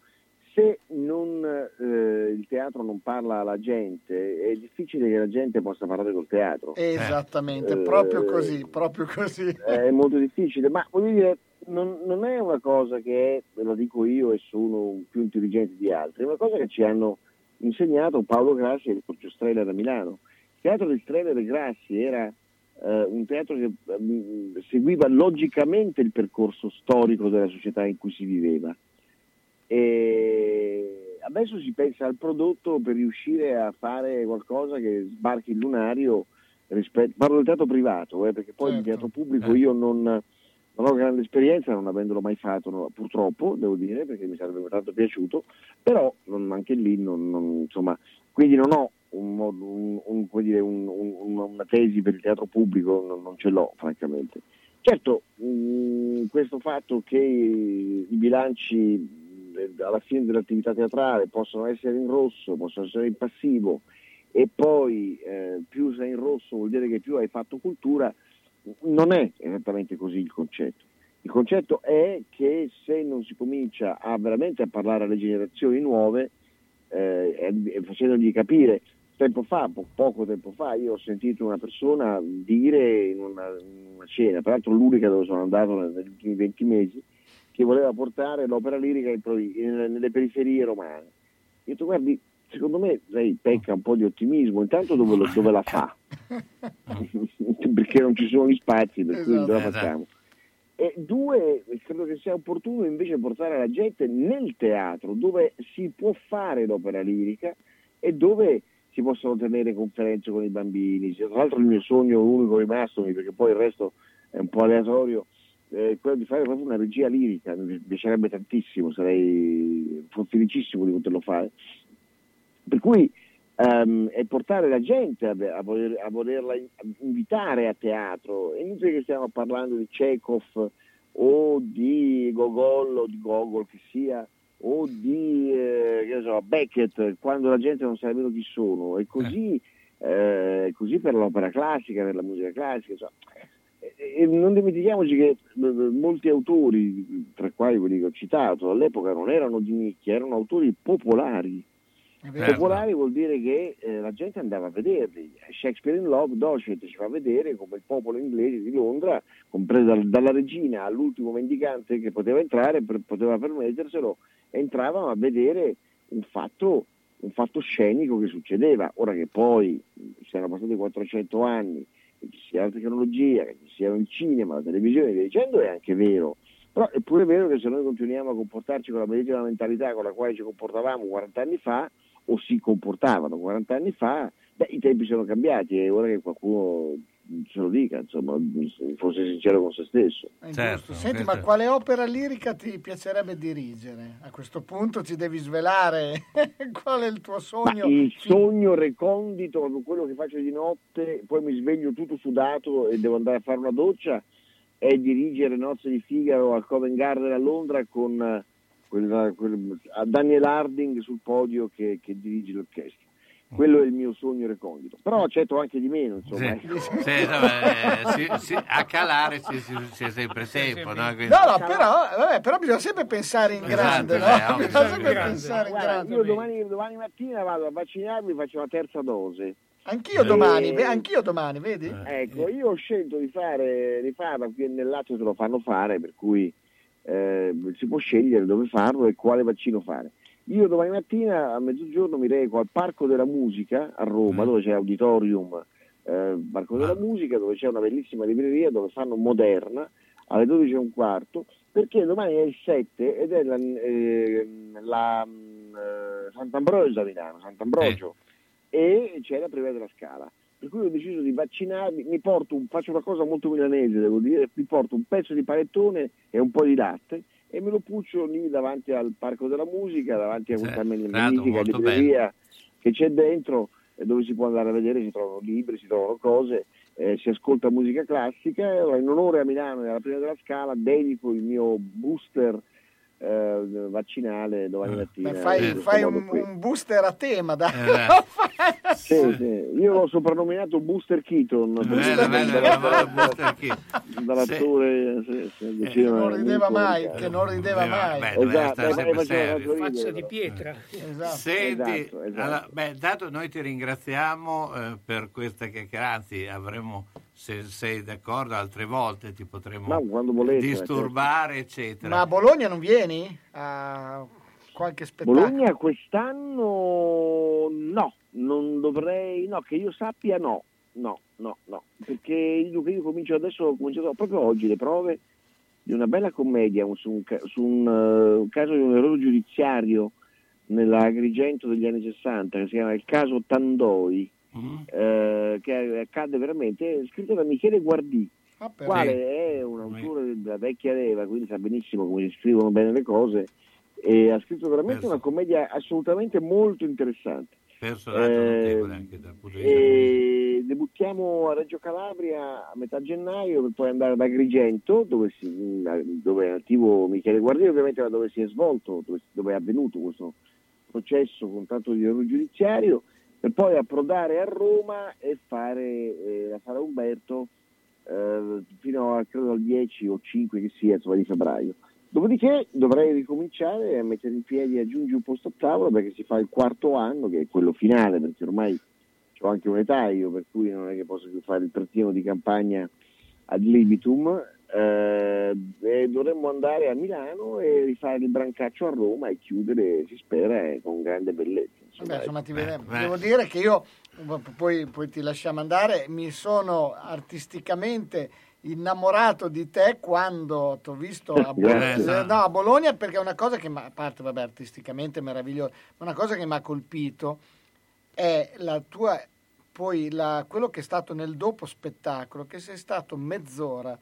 se non, eh, il teatro non parla alla gente, è difficile che la gente possa parlare col teatro. Esattamente, Eh, proprio così, proprio così. È molto difficile, ma voglio dire, non, non è una cosa che è, ve lo dico io e sono più intelligente di altri, è una cosa che ci hanno insegnato Paolo Grassi e il Giorgio Strela da Milano. Il teatro di Strela e Grassi era eh, un teatro che mm, seguiva logicamente il percorso storico della società in cui si viveva. E adesso si pensa al prodotto per riuscire a fare qualcosa che sbarchi il lunario rispetto, parlo del teatro privato, eh, perché poi il teatro pubblico io non, non ho grande esperienza, non avendolo mai fatto, no, purtroppo devo dire, perché mi sarebbe tanto piaciuto, però non- anche lì non, non- insomma, quindi non ho un un- un- dire, un- un- una tesi per il teatro pubblico, non, ce l'ho francamente. Certo, mh, questo fatto che i bilanci alla fine dell'attività teatrale possono essere in rosso, possono essere in passivo e poi eh, più sei in rosso vuol dire che più hai fatto cultura, non è esattamente così il concetto. Il concetto è che se non si comincia a veramente a parlare alle generazioni nuove, eh, facendogli capire, tempo fa, po- poco tempo fa, io ho sentito una persona dire in una, in una cena, peraltro l'unica dove sono andato negli ultimi 20 mesi, che voleva portare l'opera lirica nelle periferie romane. Io ho detto, guardi, secondo me lei pecca un po' di ottimismo, intanto dove, lo- dove la fa? (laughs) Perché non ci sono gli spazi, per cui dove la Esatto. facciamo? E due, credo che sia opportuno invece portare la gente nel teatro, dove si può fare l'opera lirica e dove si possono tenere conferenze con i bambini. Tra l'altro il mio sogno unico rimasto, perché poi il resto è un po' aleatorio, è quello di fare proprio una regia lirica, mi piacerebbe tantissimo, sarei felicissimo di poterlo fare. Per cui ehm, è portare la gente a, voler- a volerla in- invitare a teatro. È inutile che stiamo parlando di Chekhov o di Gogol o di Gogol che sia o di eh, so, Beckett quando la gente non sa nemmeno chi sono e così, eh, così per l'opera classica, per la musica classica. insomma. E- e non dimentichiamoci che eh, molti autori, tra i quali quelli che ho citato, all'epoca non erano di nicchia, erano autori popolari. Vero. Popolari vuol dire che eh, la gente andava a vederli. Shakespeare in Love, Docet ci fa vedere come il popolo inglese di Londra, compreso dal- dalla regina all'ultimo mendicante che poteva entrare, per- poteva permetterselo, entravano a vedere un fatto, un fatto scenico che succedeva. Ora che poi siano passati 400 anni, che ci sia la tecnologia, che ci sia il cinema, la televisione, via dicendo, è anche vero. Però è pure vero che se noi continuiamo a comportarci con la medesima mentalità con la quale ci comportavamo 40 anni fa, o si comportavano 40 anni fa, Beh, i tempi sono cambiati e ora che qualcuno ce lo dica, insomma, fosse sincero con se stesso. Certo. Senti, questo- ma quale opera lirica ti piacerebbe dirigere? A questo punto ci devi svelare (laughs) qual è il tuo Ma sogno. il sogno recondito, quello che faccio di notte, poi mi sveglio tutto sudato e devo andare a fare una doccia, è dirigere Nozze di Figaro al Covent Garden a Londra con quella- quel- a Daniel Harding sul podio che, che dirige l'orchestra. Quello è il mio sogno recondito. Però accetto anche di meno, Sì, insomma. ecco. sì, no, eh, sì, sì, a calare si, c'è sempre tempo. No? Quindi- No, no, però, vabbè, però bisogna sempre pensare in grande, no? ovvio, Bisogna sempre grande. pensare in Guarda, grande. io domani, domani mattina vado a vaccinarmi, faccio la terza dose. Anch'io domani, Eh, ve- anch'io domani, vedi? Ecco, io ho scelto di fare, di farla qui nel Lazio te lo fanno fare, per cui eh, si può scegliere dove farlo e quale vaccino fare. Io domani mattina a mezzogiorno mi reco al Parco della Musica a Roma, dove c'è Auditorium, eh, Parco della Musica, dove c'è una bellissima libreria dove fanno moderna alle 12 e un quarto, perché domani è il 7 ed è la, eh, la, mm, eh, Sant'Ambrogio a Milano, Sant'Ambrogio, e c'è la Priva della Scala. Per cui ho deciso di vaccinarmi, mi porto un- faccio una cosa molto milanese, devo dire, mi porto un pezzo di panettone e un po' di latte e me lo puccio lì davanti al Parco della Musica, davanti a questa Certo, magnifica libreria che c'è dentro, eh, dove si può andare a vedere, si trovano libri, si trovano cose, eh, si ascolta musica classica. E allora, in onore a Milano e alla prima della scala dedico il mio booster eh, vaccinale domani mattina. Beh, fai fai un, un booster a tema, dai. Eh, (laughs) Sì, sì. Io l'ho soprannominato Booster Keaton Booster dall'attore sì, sì, vicino non rideva mai, che non rideva Eh, mai. doveva Esatto, stare eh, sempre Faccia ridere, di pietra. Esatto. Senti, Esatto, esatto. allora, beh, intanto noi ti ringraziamo eh, per questa chiacchierata, anzi avremo, se sei d'accordo, altre volte ti potremo volete, disturbare, eccetera. Ma a Bologna non vieni? A qualche spettacolo? Bologna quest'anno no, non dovrei, no, che io sappia no, no, no, no, perché io, io comincio adesso, ho cominciato proprio oggi le prove di una bella commedia su un, su un, eh, un caso di un errore giudiziario nell'Agrigento degli anni 60 che si chiama il caso Tandoi, Mm? eh, che accade veramente, scritto da Michele Guardì, Ah, quale è un autore della vecchia leva, quindi sa benissimo come si scrivono bene le cose, e ha scritto veramente Penso. una commedia assolutamente molto interessante. Personaggio Eh, notevole anche dal punto di vista E debuttiamo a Reggio Calabria a metà gennaio per poi andare ad Agrigento, dove, si- dove è attivo Michele Guardini, ovviamente da dove si è svolto, dove, dove è avvenuto questo processo con tanto di errore giudiziario, per poi approdare a Roma e fare eh, la Sala Umberto eh, fino a credo al 10 o 5 che sia, insomma, di febbraio. Dopodiché dovrei ricominciare a mettere in piedi, aggiungi un posto a tavola perché si fa il quarto anno, che è quello finale, perché ormai ho anche un'età io, per cui non è che posso più fare il trattino di campagna ad libitum. eh, e dovremmo andare a Milano e rifare il brancaccio a Roma e chiudere, si spera, eh, con grande bellezza. Vabbè, insomma, ti vedremo. beh. Devo dire che io, poi, poi ti lasciamo andare, mi sono artisticamente innamorato di te quando ti ho visto a Bologna, Grazie. no, a Bologna perché è una cosa che, a parte, vabbè, artisticamente meravigliosa, ma una cosa che mi ha colpito è la tua, poi la- quello che è stato nel dopo spettacolo, che sei stato mezz'ora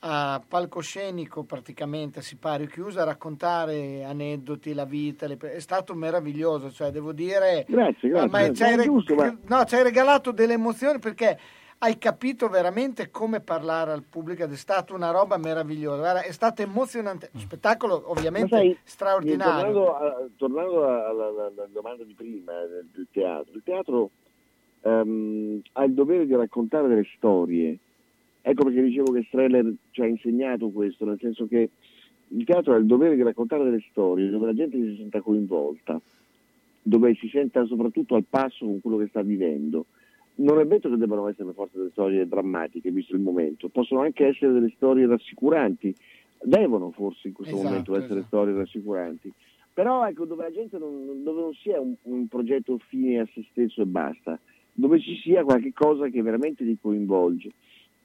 a palcoscenico praticamente a Sipario chiuso a raccontare aneddoti, la vita, le- è stato meraviglioso, cioè devo dire Grazie, grazie. ma ci hai, Ma è giusto, ma- no, ci hai regalato delle emozioni perché hai capito veramente come parlare al pubblico ed è stata una roba meravigliosa, Guarda, è stato emozionante, Mm. spettacolo ovviamente sai, straordinario. Tornando, a- tornando alla, alla- alla domanda di prima eh, del, del teatro, il teatro ehm, ha il dovere di raccontare delle storie. Ecco perché dicevo che Streller ci ha insegnato questo, nel senso che il teatro ha il dovere di raccontare delle storie dove la gente si senta coinvolta, dove si senta soprattutto al passo con quello che sta vivendo. Non è detto che debbano essere per forza delle storie drammatiche, visto il momento, possono anche essere delle storie rassicuranti, devono forse in questo Esatto, momento essere esatto. storie rassicuranti. Però ecco, dove la gente non, dove non sia un, un progetto fine a se stesso e basta, dove ci sia qualche cosa che veramente ti coinvolge.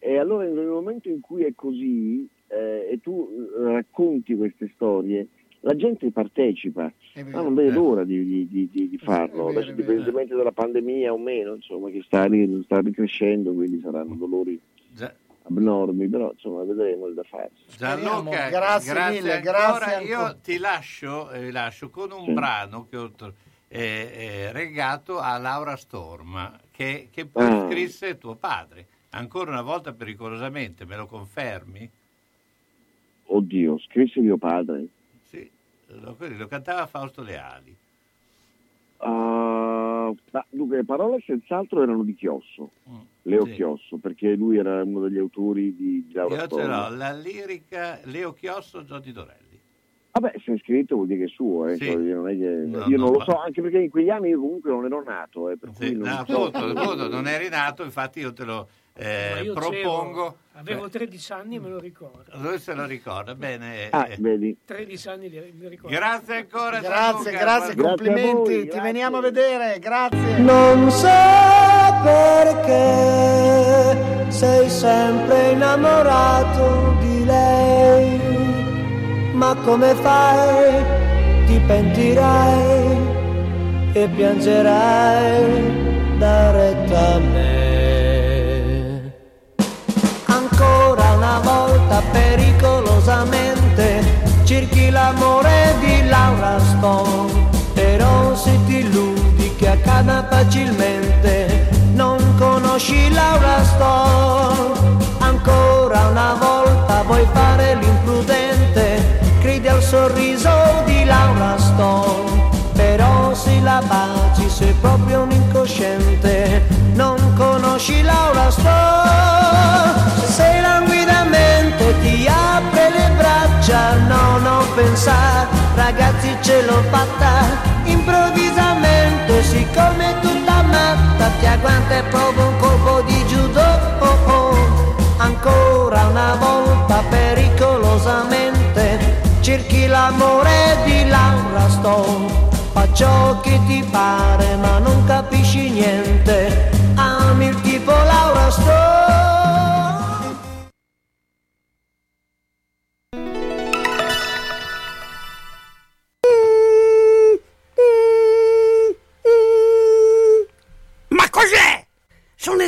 E allora nel momento in cui è così eh, e tu eh, racconti queste storie, la gente partecipa, ma non vede l'ora di, di- di- di- farlo, adesso dipendentemente dalla pandemia o meno, insomma, che sta, sta ricrescendo, quindi saranno dolori Già- abnormi, però insomma vedremo il da farsi. Gianluca, Grazie mille, grazie ancora. Io ti lascio, eh, lascio con un Sì. brano che ho tro- eh, eh, regato a Laura Storm, che, che poi Ah. scrisse tuo padre. Ancora una volta pericolosamente, me lo confermi? Oddio, scrisse mio padre. Sì, lo, lo cantava Fausto Leali. Ah, ma, dunque, le parole senz'altro erano di Chiosso, Leo Mm, sì. Chiosso, perché lui era uno degli autori di, di Laura Io ce l'ho, la lirica Leo Chiosso, Giordi Dorelli. Vabbè, se è scritto vuol dire che è suo, eh, Sì. cioè, non è che- No, io no, non lo ma- so, anche perché in quegli anni io comunque non ero nato, eh, per Sì, cui non no, so. appunto, non eri nato, infatti io te lo eh, Ma io propongo. avevo 13 anni e me lo ricordo. Lui se lo ricorda, bene. Ah, eh. vedi. 13 anni mi ricordo. Grazie ancora. Grazie, Gianluca. grazie, Guarda- complimenti. Ti veniamo a vedere, grazie. Non so perché sei sempre innamorato di lei, ma come fai? Ti pentirai e piangerai da retta volta pericolosamente cerchi l'amore di Laura Stone, però se ti illudi che accada facilmente, non conosci Laura Stone. Ancora una volta vuoi fare l'imprudente, credi al sorriso di Laura Stone, però se la baci sei proprio un incosciente, non conosci Laura Stone. Languidamente ti apre le braccia, no, non pensare, ragazzi ce l'ho fatta, improvvisamente siccome tutta matta, ti agguanta e provo un colpo di judo, oh, oh. ancora una volta pericolosamente, cerchi l'amore di Laura Stone, fa che ti pare ma non capisci niente,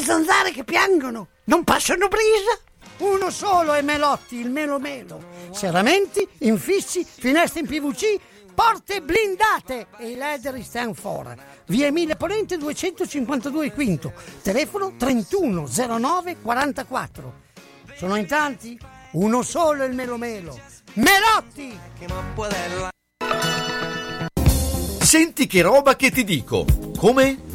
zanzare che piangono, non passano brisa. Uno solo è Melotti, il Melo Melo. Serramenti, infissi, finestre in PVC, porte blindate e i leder stand for. Via Emile Ponente 252 Quinto, telefono 3109 44. Sono in tanti? Uno solo è il Melo Melo. Melotti! Senti che roba che ti dico. Come?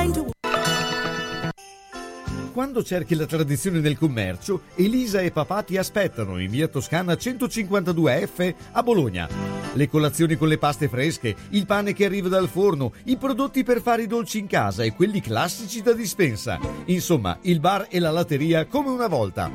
Quando cerchi la tradizione del commercio, Elisa e papà ti aspettano in via Toscana 152F a Bologna. Le colazioni con le paste fresche, il pane che arriva dal forno, i prodotti per fare i dolci in casa e quelli classici da dispensa. Insomma, il bar e la latteria come una volta.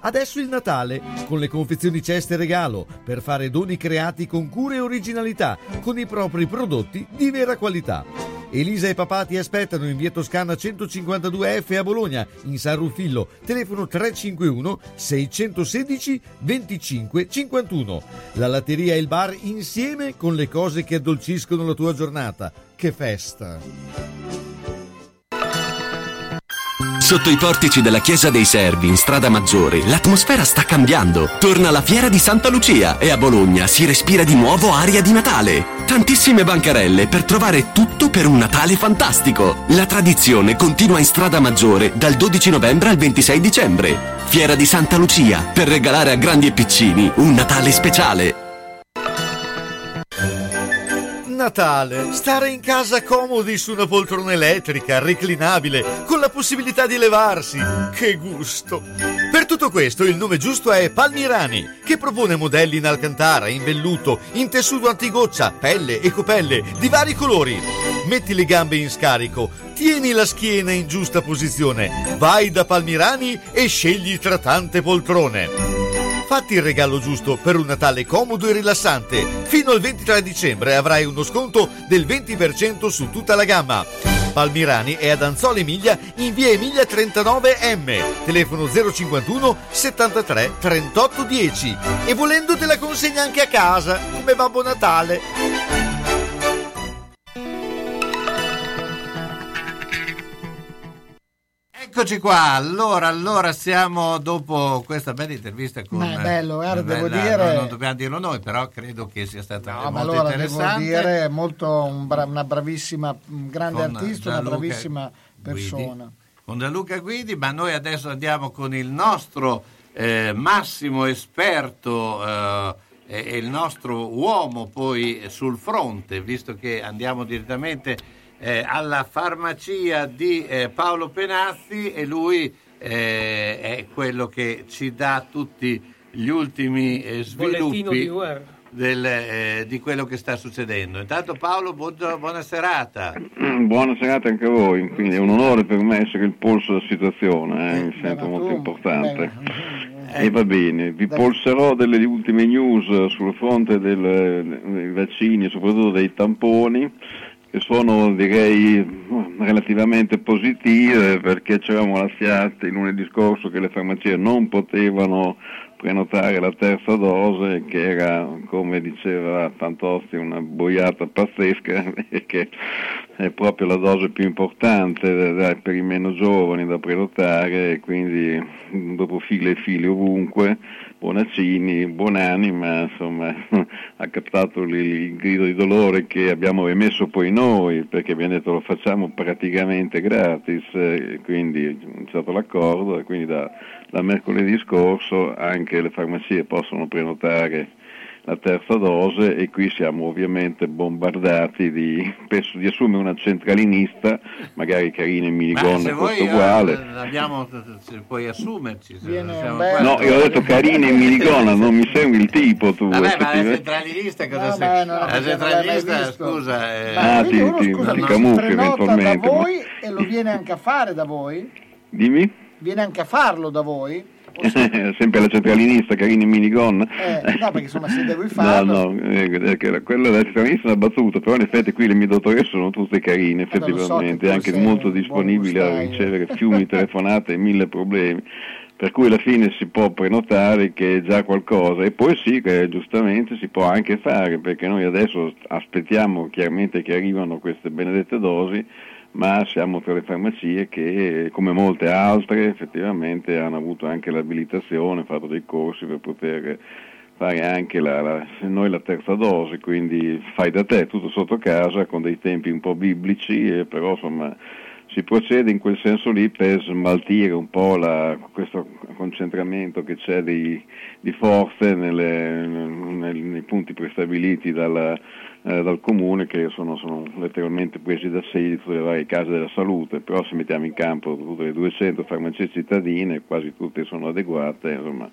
Adesso il Natale, con le confezioni ceste regalo, per fare doni creati con cura e originalità, con i propri prodotti di vera qualità. Elisa e papà ti aspettano in via Toscana 152F a Bologna, in San Ruffillo, telefono 351 616 25 51. La latteria e il bar insieme con le cose che addolciscono la tua giornata. Che festa! Sotto i portici della Chiesa dei Servi in Strada Maggiore l'atmosfera sta cambiando. Torna la fiera di Santa Lucia e a Bologna si respira di nuovo aria di Natale. Tantissime bancarelle per trovare tutto per un Natale fantastico. La tradizione continua in Strada Maggiore dal 12 novembre al 26 dicembre. Fiera di Santa Lucia per regalare a grandi e piccini un Natale speciale. Natale, stare in casa comodi su una poltrona elettrica, reclinabile, con la possibilità di levarsi. Che gusto! Per tutto questo il nome giusto è Palmirani, che propone modelli in alcantara, in velluto, in tessuto antigoccia, pelle e copelle di vari colori. Metti le gambe in scarico, tieni la schiena in giusta posizione, vai da Palmirani e scegli tra tante poltrone. Fatti il regalo giusto per un Natale comodo e rilassante. Fino al 23 dicembre avrai uno sconto del 20% su tutta la gamma. Palmirani è ad Anzola Emilia in via Emilia 39M, telefono 051 73 38 10 e volendo te la consegna anche a casa come Babbo Natale. Eccoci qua, allora, allora siamo dopo questa bella intervista con... Ma è bello, guarda, devo bella- dire- no, non dobbiamo dirlo noi, però credo che sia stata No, ma molto allora devo interessante. dire molto un bra- una bravissima, un grande Con artista, una Gianluca bravissima Guidi. persona. Con Gianluca Guidi, ma noi adesso andiamo con il nostro eh, massimo esperto eh, e il nostro uomo poi sul fronte, visto che andiamo direttamente eh, alla farmacia di eh, Paolo Penazzi e lui eh, è quello che ci dà tutti gli ultimi eh, sviluppi del, eh, di quello che sta succedendo. Intanto Paolo, buona, buona serata. Mm, Buona serata anche a voi, quindi è un onore per me essere il polso della situazione, eh, mi sento molto importante. E va bene, vi polserò delle ultime news sul fronte del- dei vaccini, soprattutto dei tamponi, che sono direi relativamente positive perché ci eravamo lasciati lunedì scorso che le farmacie non potevano prenotare la terza dose che era come diceva Fantozzi una boiata pazzesca (laughs) perché è proprio la dose più importante da- per i meno giovani da prenotare e quindi dopo file e file ovunque Bonaccini, Buonanima, insomma, (laughs) ha captato il, grido di dolore che abbiamo emesso poi noi, perché abbiamo detto lo facciamo praticamente gratis, e quindi c'è stato l'accordo e quindi da, da mercoledì scorso anche le farmacie possono prenotare la terza dose e qui siamo ovviamente bombardati di, penso di assumere una centralinista, magari Carina e Ma Minigonna questo vuoi eh, uguale. abbiamo, se puoi assumerci. No, io ho detto Carina e Minigonna, non mi sembri il tipo tu. Vabbè, ma la centralinista cosa No, sei? La centralinista, scusa, eh, Ma Ah, ti- ti- scusa, ti camuffi prenota da eventualmente, ma- voi e lo viene anche a fare da voi? Dimmi? Viene anche a farlo da voi? (laughs) Sempre la centralinista, Carina e Minigonna. Eh, no, perché insomma se devi (laughs) No, farlo... no, eh, eh, che la- quella della centralinista è una battuta, però in effetti qui le mie dottoresse sono tutte carine, Eh, so effettivamente, tu anche molto disponibili a ricevere (laughs) fiumi telefonate e mille problemi. Per cui alla fine si può prenotare che è già qualcosa e poi sì che giustamente si può anche fare perché noi adesso aspettiamo chiaramente che arrivano queste benedette dosi ma siamo tra le farmacie che, come molte altre, effettivamente hanno avuto anche l'abilitazione, fatto dei corsi per poter fare anche la, la- noi la terza dose, quindi fai da te, tutto sotto casa, con dei tempi un po' biblici, eh, però insomma si procede in quel senso lì per smaltire un po' la- questo concentramento che c'è di, di forze nelle- nel- nei punti prestabiliti dalla- eh, dal comune che sono, sono letteralmente presi da tutte le varie case della salute, però se mettiamo in campo tutte le 200 farmacie cittadine, quasi tutte sono adeguate, insomma,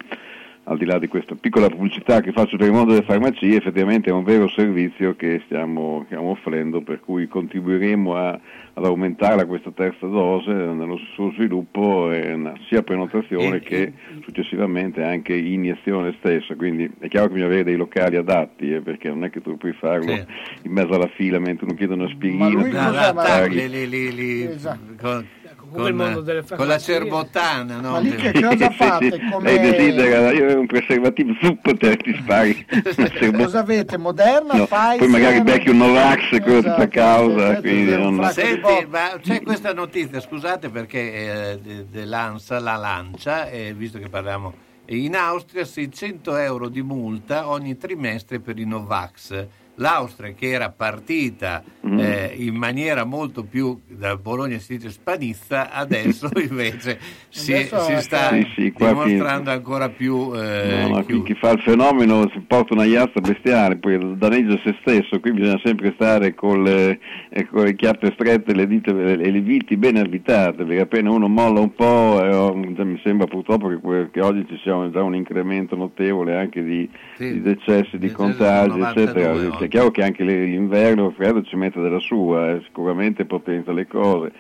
al di là di questa piccola pubblicità che faccio per il mondo delle farmacie, effettivamente è un vero servizio che stiamo, stiamo offrendo, per cui contribuiremo a- ad aumentare questa terza dose nello suo sviluppo, eh, sia prenotazione che successivamente anche iniezione stessa, quindi è chiaro che bisogna avere dei locali adatti, eh, perché non è che tu puoi farlo Sì. in mezzo alla fila mentre uno chiede un'aspirina. Ma lui cosa- li- li- li- Esatto. Con, con la cerbottana, no? Ma lì che (laughs) cosa fate? Sì, Come- Lei desidera, io avevo un preservativo super te ti spari. (laughs) Cosa avete? Moderna, No, Pfizer? poi magari becchi un Novax Esatto, questa causa, esatto, quindi è un non... Senti, ma c'è questa notizia, scusate perché eh, de- dell'ANSA la lancia, eh, visto che parliamo, in Austria 600 euro di multa ogni trimestre per i Novax. L'Austria che era partita Mm. eh, in maniera molto più da Bologna si dice spanizza, adesso (laughs) invece si, Adesso si sta Sì, sì, dimostrando ancora più... eh, No, chi, chi fa il fenomeno si porta una iazza bestiale, poi danneggia se stesso, qui bisogna sempre stare con le, eh, con le chiappe strette e le, dita e le viti ben avvitate, perché appena uno molla un po', eh, oh, mi sembra purtroppo che, che oggi ci sia già un incremento notevole anche di, Sì. di decessi, di Decessi contagi, eccetera. 92 È chiaro che anche l'inverno, il freddo ci mette della sua, eh, sicuramente potenzia le cose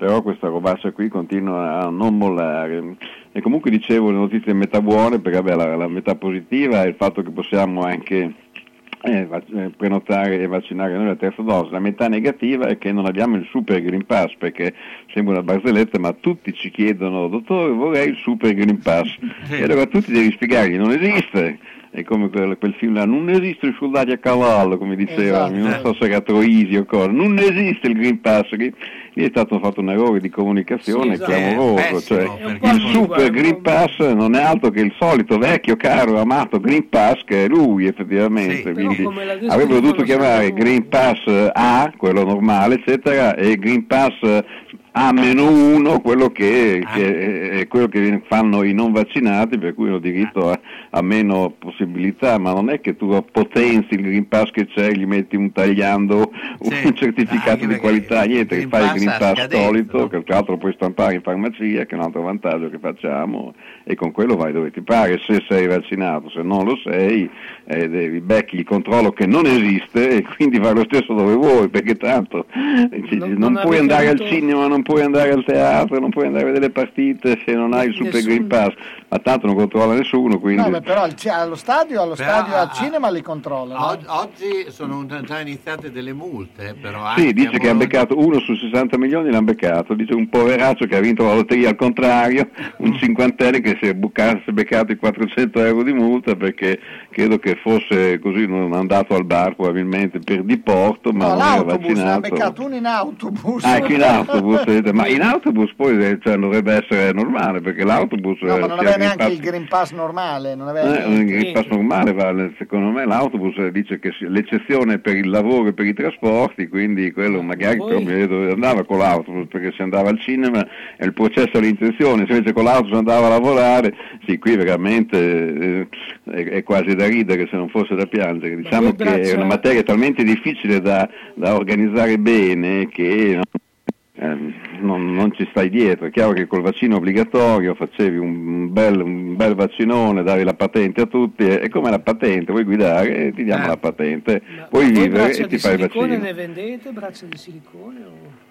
però questa robaccia qui continua a non mollare. E comunque dicevo le notizie metà buone, perché vabbè, la, la metà positiva è il fatto che possiamo anche eh, vac- eh, prenotare e vaccinare noi la terza dose. La metà negativa è che non abbiamo il super Green Pass, perché sembra una barzelletta, ma tutti ci chiedono, dottore vorrei il super Green Pass. (laughs) E allora tutti devi spiegargli, non esiste. È come quel, quel film là, non esiste i soldati a cavallo, come diceva, Esatto. non so se era Troisi o cosa, non esiste il Green Pass, lì, lì è stato fatto un errore di comunicazione Sì, esatto. clamoroso, È pessimo, cioè, il super Green Pass non è altro che il solito vecchio, caro, amato Green Pass che è lui effettivamente, Sì. Quindi avrebbero dovuto chiamare. Green Pass A, quello normale, eccetera, e Green Pass A-1, quello che, Ah. che è quello che fanno i non vaccinati, per cui hanno diritto a, a meno possibilità, ma non è che tu potenzi il Green Pass che c'è, gli metti un tagliando Sì. un (laughs) certificato Anche di qualità, niente, che fai il Green Pass solito, che tra l'altro puoi stampare in farmacia, che è un altro vantaggio che facciamo, e con quello vai dove ti pare se sei vaccinato, se non lo sei eh, devi becchi il controllo che non esiste e quindi vai lo stesso dove vuoi, perché tanto eh, Non- non, non puoi andare avuto- al cinema, non puoi andare al teatro, non puoi andare a vedere partite se non hai il Super Nessun- Green Pass, ma tanto non controlla nessuno, quindi... No, beh, però al allo stadio, allo Però, stadio al cinema li controllano. Og- oggi sono già iniziate delle multe, però Sì, dice che ha beccato uno su 60 milioni, l'ha beccato. Dice un poveraccio che ha vinto la lotteria al contrario, un cinquantenne che si è, buca- si è beccato i 400 euro di multa perché credo che fosse così non andato al bar probabilmente per diporto, ma No, non era l'autobus, ne ha vaccinato. beccato uno in autobus. Ah, ecco in autobus, vedete, ma in autobus poi eh, cioè, dovrebbe essere normale perché l'autobus No, eh, ma non sia aveva Green neanche Pass- il Green Pass normale, non aveva eh, niente. Green Pass normale vale, secondo me l'autobus eh, dice che si- l'eccezione è per il lavoro e per i trasporti, quindi quello magari Poi- dove andava con l'autobus perché si andava al cinema e il processo all'intenzione, se invece con l'autobus andava a lavorare, sì, qui veramente eh, è, è quasi da ridere se non fosse da piangere. Diciamo che è una materia talmente difficile da, da organizzare bene che eh, non, non ci stai dietro, è chiaro che col vaccino obbligatorio facevi un bel, un bel vaccinone, davi la patente a tutti, e, e come la patente, vuoi guidare, e ti diamo Eh. la patente, voi vivere e ti fai il silicone vaccino. ne vendete? Braccia di silicone? O...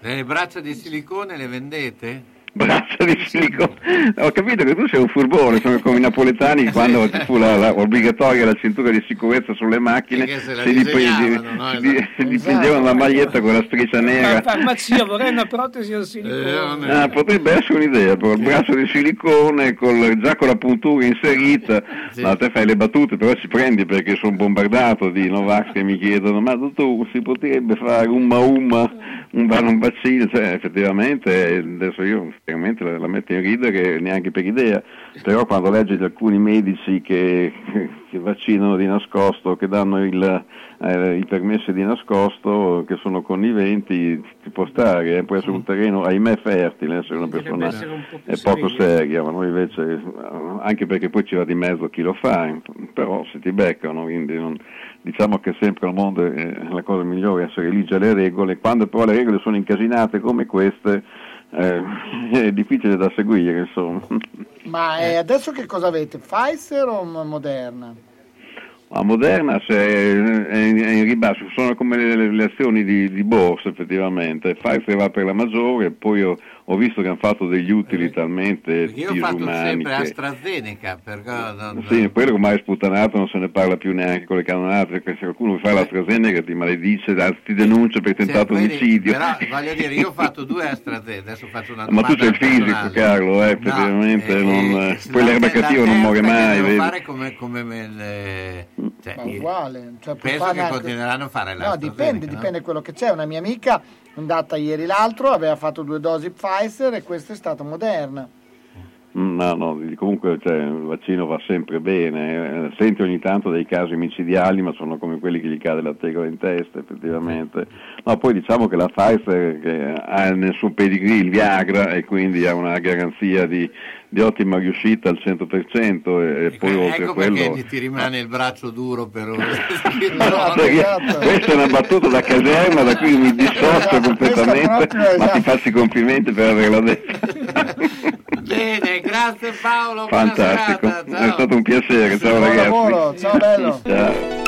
Le braccia di silicone le vendete? Braccia di silicone. Ho capito che tu sei un furbone, sono come i napoletani quando ci fu la, la obbligatoria la cintura di sicurezza sulle macchine, la si disegnavano, no? Esatto. dipingevano la maglietta con la striscia Ma nera. in farmacia vorrei una protesi al Eh, silicone. Ah, potrebbe essere un'idea, però il braccio di silicone col- già con la puntura inserita, Sì. ma te fai le battute, però ci prendi perché sono bombardato di Novax che mi chiedono, ma dottor si potrebbe fare un mauma, un, vaccino, cioè effettivamente adesso io veramente la, la metto in ridere neanche per idea, però quando leggi di alcuni medici che, che vaccinano di nascosto, che danno il, eh, i permessi di nascosto, che sono conniventi, ci può stare, eh, può essere un terreno ahimè fertile, essere una persona essere un po' è poco seria, ma noi invece, eh, anche perché poi ci va di mezzo chi lo fa, però se ti beccano, quindi non- diciamo che sempre al mondo eh, la cosa migliore è essere ligi alle regole, quando però le regole sono incasinate come queste eh, (laughs) è difficile da seguire, insomma. Ma eh, adesso che cosa avete? Pfizer o Moderna? La Moderna se è, in, è in ribasso, sono come le, le- le azioni di, di borsa effettivamente, Pfizer va per la maggiore, poi ho, visto che hanno fatto degli utili talmente Perché io ho fatto sempre che- AstraZeneca, perché non- Sì, quello ormai è sputanato, non se ne parla più neanche con le canonate, perché se qualcuno fa l'AstraZeneca ti maledice, ti denuncia per tentato Sì, vedi, omicidio. Però voglio dire, io ho fatto due AstraZeneca, adesso faccio una (laughs) Ma tu sei il fisico. Carlo, eh, No, effettivamente, eh, non- eh, poi l'erba cattiva non muore che mai, devo fare come, come me le- cioè, Ma uguale. Cioè, penso che anche- continueranno a fare No, l'AstraZeneca, dipende, no? dipende quello che c'è. Una mia amica è andata ieri l'altro, aveva fatto due dosi Pfizer e questa è stata Moderna. No, no, comunque cioè, il vaccino va sempre bene, eh, senti ogni tanto dei casi micidiali ma sono come quelli che gli cade la tegola in testa effettivamente. No, poi diciamo che la Pfizer che ha nel suo pedigree il Viagra e quindi ha una garanzia di, di ottima riuscita al 100% e, e poi oltre ecco a quello... perché ti rimane il braccio duro per un... (laughs) (laughs) Perché questa è una battuta da caserma da cui mi dissocio completamente, ma ti faccio i complimenti per averla detta. (laughs) Bene, grazie Paolo. buona Fantastico, è stato un piacere, ciao Buon ragazzi. lavoro, ciao bello. Ciao.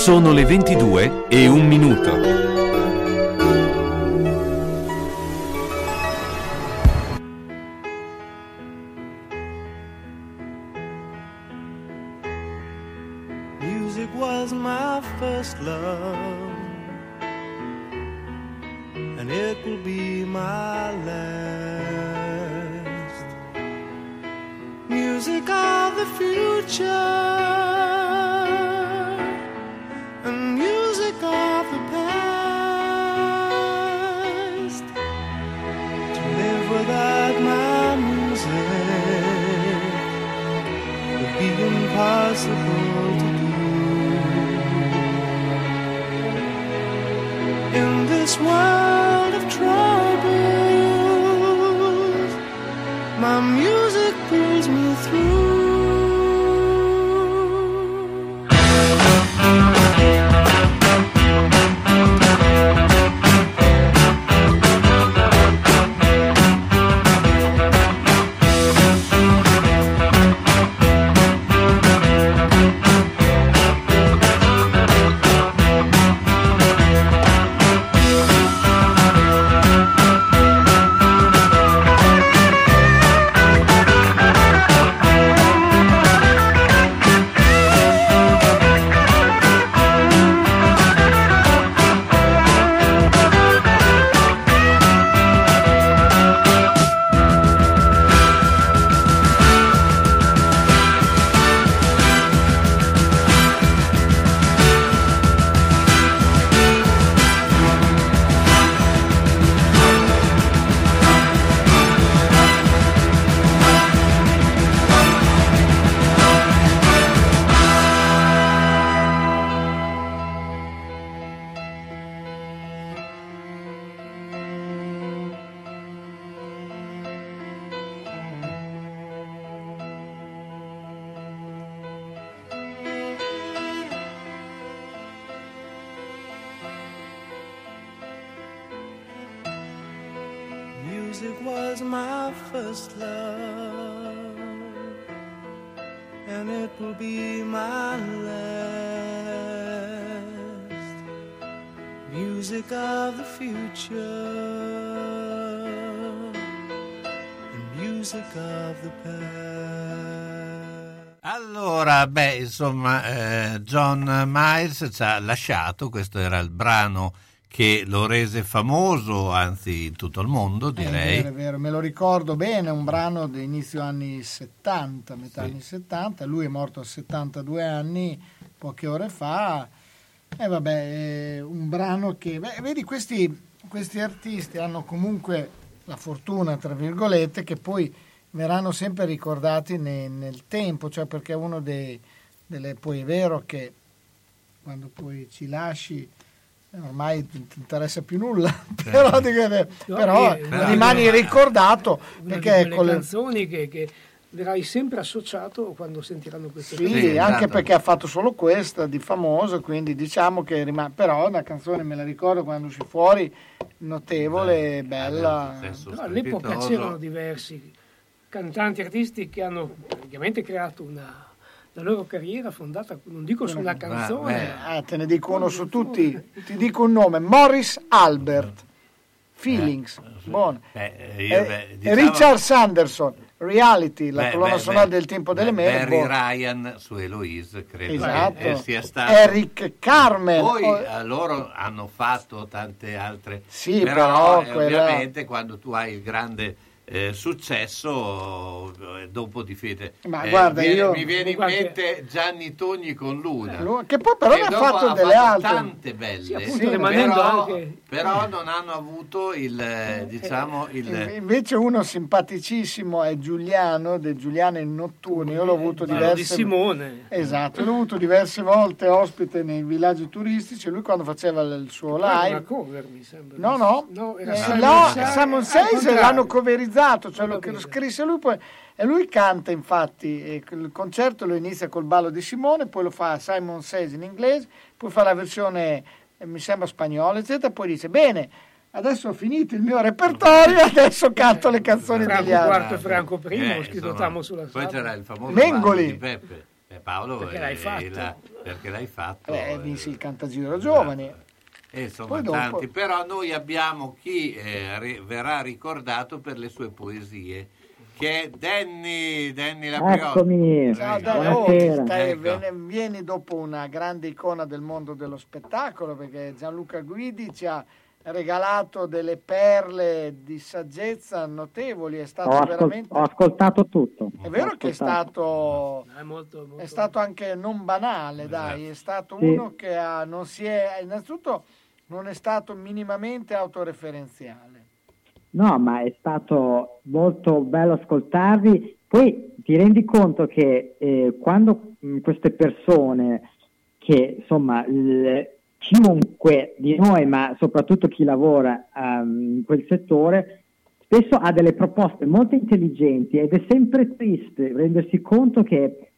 Sono le 22 e un minuto. Music of the future, world Miles ci ha lasciato, questo era il brano che lo rese famoso, anzi in tutto il mondo direi. È vero, è vero, me lo ricordo bene, un brano di inizio anni 70, metà Sì. anni 70, lui è morto a 72 anni, poche ore fa, e vabbè, è un brano che, beh, vedi, questi, questi artisti hanno comunque la fortuna, tra virgolette, che poi verranno sempre ricordati ne- nel tempo, cioè perché uno dei, delle, poi è vero che quando poi ci lasci eh, ormai non ti interessa più nulla, (laughs) (laughs) però, eh, No, però una- rimani ricordato Una di perché con le- canzoni che, che verrai sempre associato quando sentiranno queste Sì, canzoni. anche perché ha fatto solo questa di famoso, quindi diciamo che rimane. Però una canzone me la ricordo quando uscì fuori, notevole, bella. Però all'epoca c'erano diversi cantanti, artisti che hanno praticamente creato una, la loro carriera fondata, non dico su una canzone, Ah, te ne dico uno su tutti, ti dico un nome, Morris Albert, Feelings, buono. Beh, eh, io, Eh, beh, diciamo- Richard Sanderson, Reality, la Beh, colonna beh, sonora beh, del tempo delle mele. Barry boh. Ryan su Eloise, credo Esatto. che eh, sia stato. Eric Carmen. Poi Oh, eh, loro hanno fatto tante altre. Sì, però, però eh, quella- ovviamente quando tu hai il grande eh, successo, eh, dopo ti fede. Ma eh, guarda, viene- io- mi viene in Qualche- mente Gianni Togni con Luna. Lu- che poi però Che ne ha fatto delle altre. tante belle. Sì, appunto, rimanendo però, anche- però non hanno avuto il eh, diciamo il Inve- Invece uno simpaticissimo è Giuliano, del Giuliano in Notturni. Io l'ho avuto diverse di Simone. Esatto, l'ho avuto diverse volte ospite nei villaggi turistici. Lui quando faceva il suo live. una cover, mi sembra. No, no, No, era Eh, Simon no. Simon Al Says l'hanno coverizzato, cioè Ho lo, lo scrisse lui poi, e lui canta infatti, e il concerto lo inizia col ballo di Simone, poi lo fa Simon Says in inglese, poi fa la versione, eh, mi sembra spagnola, eccetera, poi dice, bene, adesso ho finito il mio repertorio, adesso canto le canzoni Franco degli altri. IV e Franco I, Eh, ho scritto insomma, Tammo sulla Poi sabbia. c'era il famoso Mengoli. di Peppe. Eh, Paolo Perché eh, l'hai fatto? la- perché l'hai fatto? Eh, eh, vinse il Cantagiro Giovani. Eh, insomma, dopo- tanti. Però noi abbiamo chi eh, ri- verrà ricordato per le sue poesie, che è Danny, Danny Lapriotti. Eccomi, Ciao, dai, oh, stai- Ecco. vieni, vieni dopo una grande icona del mondo dello spettacolo perché Gianluca Guidi ci ha regalato delle perle di saggezza notevoli, è stato Ho, ascol- veramente... ho ascoltato tutto. È vero che è stato, È molto, molto... è stato anche non banale, dai, è stato Sì. uno che ha, non si è, innanzitutto non è stato minimamente autoreferenziale. No, ma è stato molto bello ascoltarvi. Poi ti rendi conto che eh, quando mh, queste persone, che insomma il- chiunque di noi, ma soprattutto chi lavora ehm, in quel settore, spesso ha delle proposte molto intelligenti ed è sempre triste rendersi conto che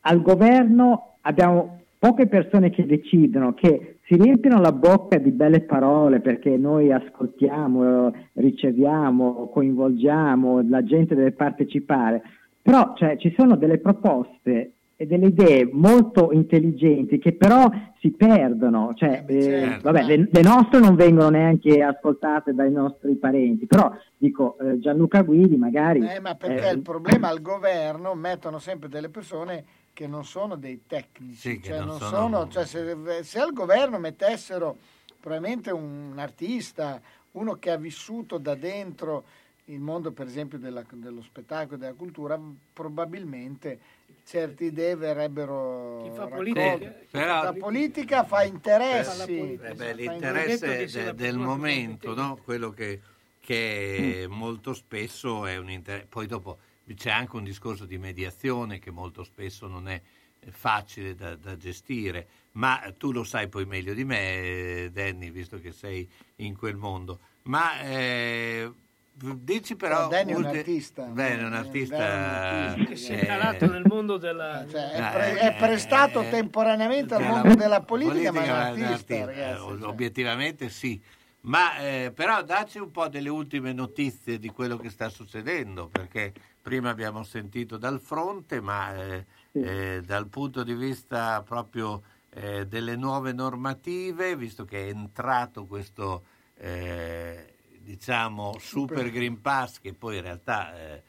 al governo abbiamo poche persone che decidono, che si riempiono la bocca di belle parole perché noi ascoltiamo, eh, riceviamo, coinvolgiamo, la gente deve partecipare, però cioè, ci sono delle proposte e delle idee molto intelligenti che però si perdono, cioè, eh, certo, vabbè, le, le nostre non vengono neanche ascoltate dai nostri parenti, però dico eh, Gianluca Guidi magari... Eh, ma perché eh, il problema al governo mettono sempre delle persone che non sono dei tecnici, Sì, cioè, non non sono- sono- cioè, se, se al governo mettessero probabilmente un artista, uno che ha vissuto da dentro il mondo per esempio della- dello spettacolo e della cultura, probabilmente certe idee verrebbero Chi fa politica- Però- la politica fa interessi, Eh, beh, l'interesse de- del momento, no? quello che, che molto spesso è un interesse. Poi dopo c'è anche un discorso di mediazione che molto spesso non è eh, facile da, da gestire, ma tu lo sai poi meglio di me, eh, Danny, visto che sei in quel mondo. Ma eh, dici però... No, Danny è un ulti- artista. Beh, è un Eh, artista... Un artista, che si è calato nel mondo della... Cioè, è, pre- è prestato eh, temporariamente al mondo della politica, ma è un politica, artista, eh, ragazzi. cioè. Obiettivamente sì, Ma eh, però dacci un po' delle ultime notizie di quello che sta succedendo, perché prima abbiamo sentito dal fronte, ma eh, eh, dal punto di vista proprio eh, delle nuove normative, visto che è entrato questo eh, diciamo super Green Pass, che poi in realtà eh,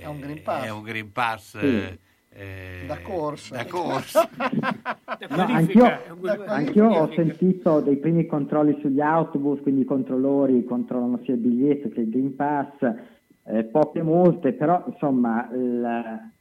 È un Green Pass. è un Green Pass, Sì. eh, Da corsa. da corsa. (laughs) No, anch'io, anch'io ho sentito dei primi controlli sugli autobus, quindi i controllori controllano sia il biglietto che il Green Pass, eh, poche multe, però insomma il-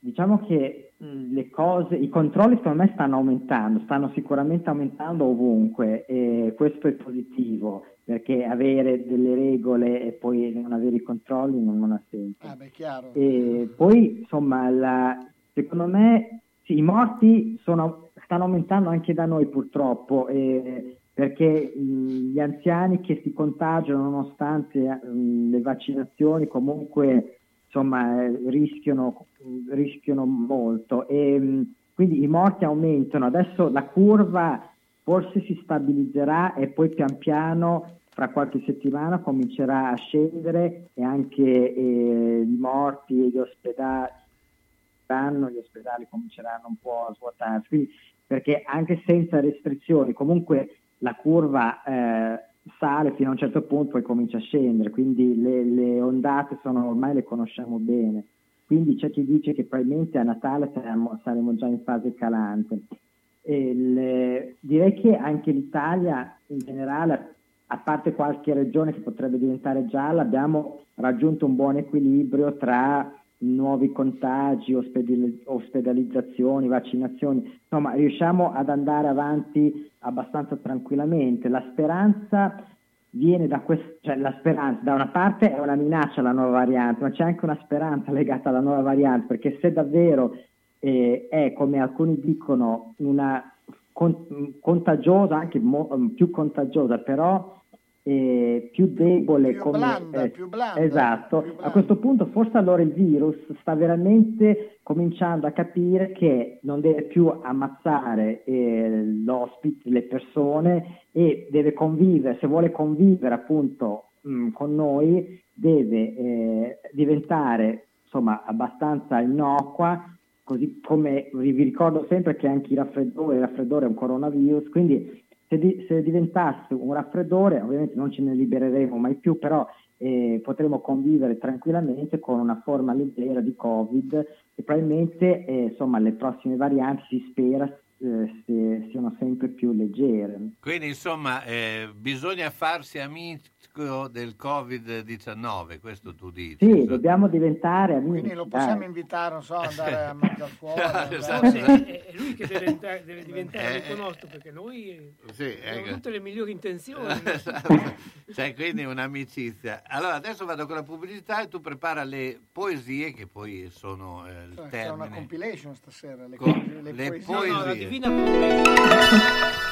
diciamo che mh, le cose, i controlli secondo me stanno aumentando, stanno sicuramente aumentando ovunque e questo è positivo perché avere delle regole e poi non avere i controlli non, non ha senso. Ah, beh, chiaro. E poi, insomma, la- secondo me sì, i morti sono- stanno aumentando anche da noi purtroppo, eh, perché gli anziani che si contagiano nonostante le vaccinazioni comunque insomma, eh, rischiano, rischiano molto. E, quindi i morti aumentano. Adesso la curva forse si stabilizzerà e poi pian piano fra qualche settimana comincerà a scendere e anche eh, i morti e gli ospedali gli ospedali cominceranno un po' a svuotarsi, perché anche senza restrizioni comunque la curva eh, sale fino a un certo punto e comincia a scendere, quindi le, le ondate sono, ormai le conosciamo bene. Quindi c'è chi dice che probabilmente a Natale saremo, saremo già in fase calante. E il- direi che anche l'Italia in generale, a parte qualche regione che potrebbe diventare gialla, abbiamo raggiunto un buon equilibrio tra nuovi contagi, ospedali- ospedalizzazioni, vaccinazioni, insomma riusciamo ad andare avanti abbastanza tranquillamente. La speranza viene da quest- cioè la speranza da una parte è una minaccia alla nuova variante, ma c'è anche una speranza (laughs) legata alla nuova variante, perché se davvero eh, è come alcuni dicono una con- contagiosa, anche mo- più contagiosa, però eh, più debole Più come blanda, eh, più blanda, esatto. più. A questo punto forse allora il virus sta veramente cominciando a capire che non deve più ammazzare eh, l'ospite, le persone e deve convivere, se vuole convivere appunto mh, con noi deve eh, diventare insomma abbastanza innocua così come vi ricordo sempre che anche i raffreddori, il raffreddore è un coronavirus, quindi se, di- se diventasse un raffreddore, ovviamente non ce ne libereremo mai più, però eh, potremo convivere tranquillamente con una forma leggera di Covid e probabilmente eh, insomma, le prossime varianti si spera eh, siano sempre più leggere. Quindi insomma eh, bisogna farsi amico del Covid-19, questo tu dici. Sì, dobbiamo diventare amici. Quindi lo possiamo dai. invitare, non so, andare a (laughs) mangiare fuori. andare- Esatto. Forse è, è lui che deve, (laughs) entrare- deve diventare Eh, amico nostro perché noi Sì, abbiamo ecco. tutte le migliori intenzioni. (laughs) C'è quindi un'amicizia. Allora adesso vado con la pubblicità e tu prepara le poesie che poi sono eh, il Cioè, C'è una termine. compilation stasera, le, Con poesie- le le poesie. poesie. No, no, la Divina Commedia.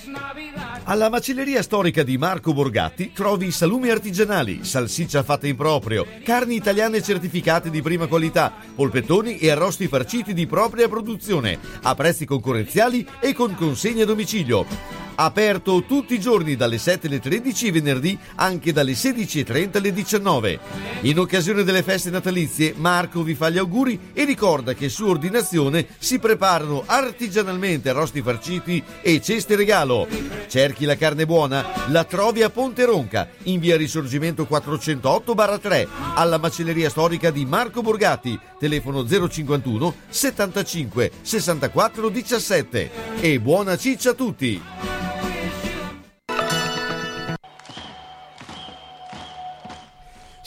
Alla macelleria storica di Marco Borgatti trovi salumi artigianali, salsiccia fatta in proprio, carni italiane certificate di prima qualità, polpettoni e arrosti farciti di propria produzione, a prezzi concorrenziali e con consegna a domicilio. Aperto tutti i giorni dalle 7 alle 13 e venerdì anche dalle 16.30 alle 19. In occasione delle feste natalizie Marco vi fa gli auguri e ricorda che su ordinazione si preparano artigianalmente arrosti farciti e ceste regalo. Cerchi la carne buona? La trovi a Ponte Ronca, in via Risorgimento 408-3, alla macelleria storica di Marco Borgatti, telefono 051 75 64 17. E buona ciccia a tutti!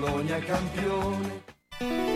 Bologna campione.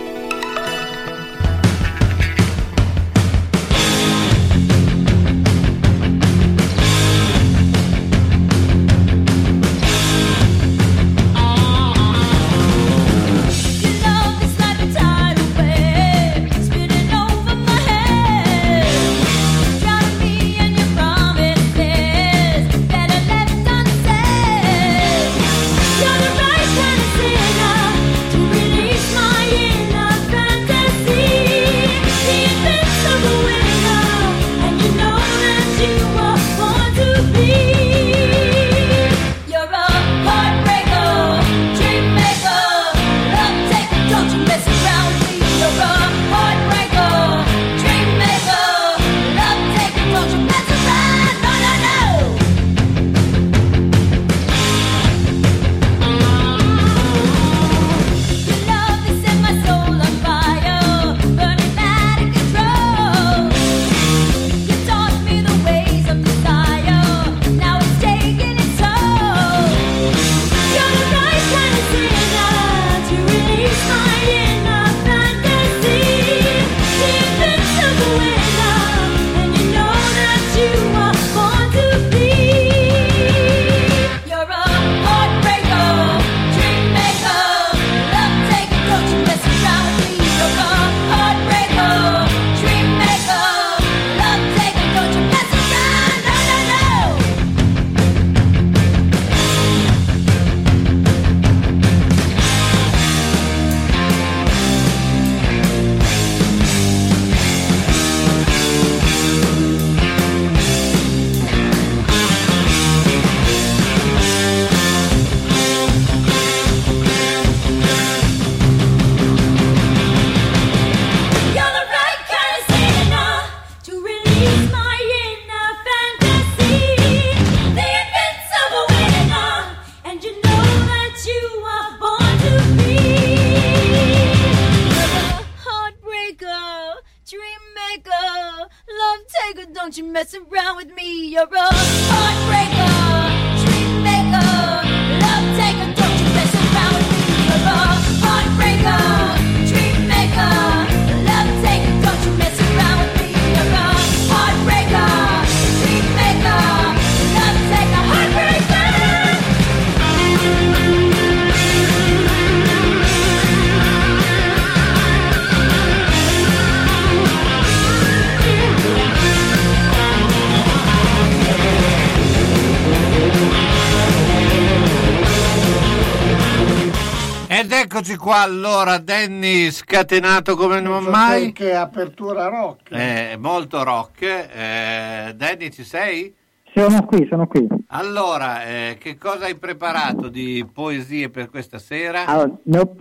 Qua allora, Danny scatenato come non mai. Che apertura rock. Eh, molto rock. Eh, Danny, ci sei? Sono qui, sono qui. Allora, eh, che cosa hai preparato di poesie per questa sera? Allora, ne, ho,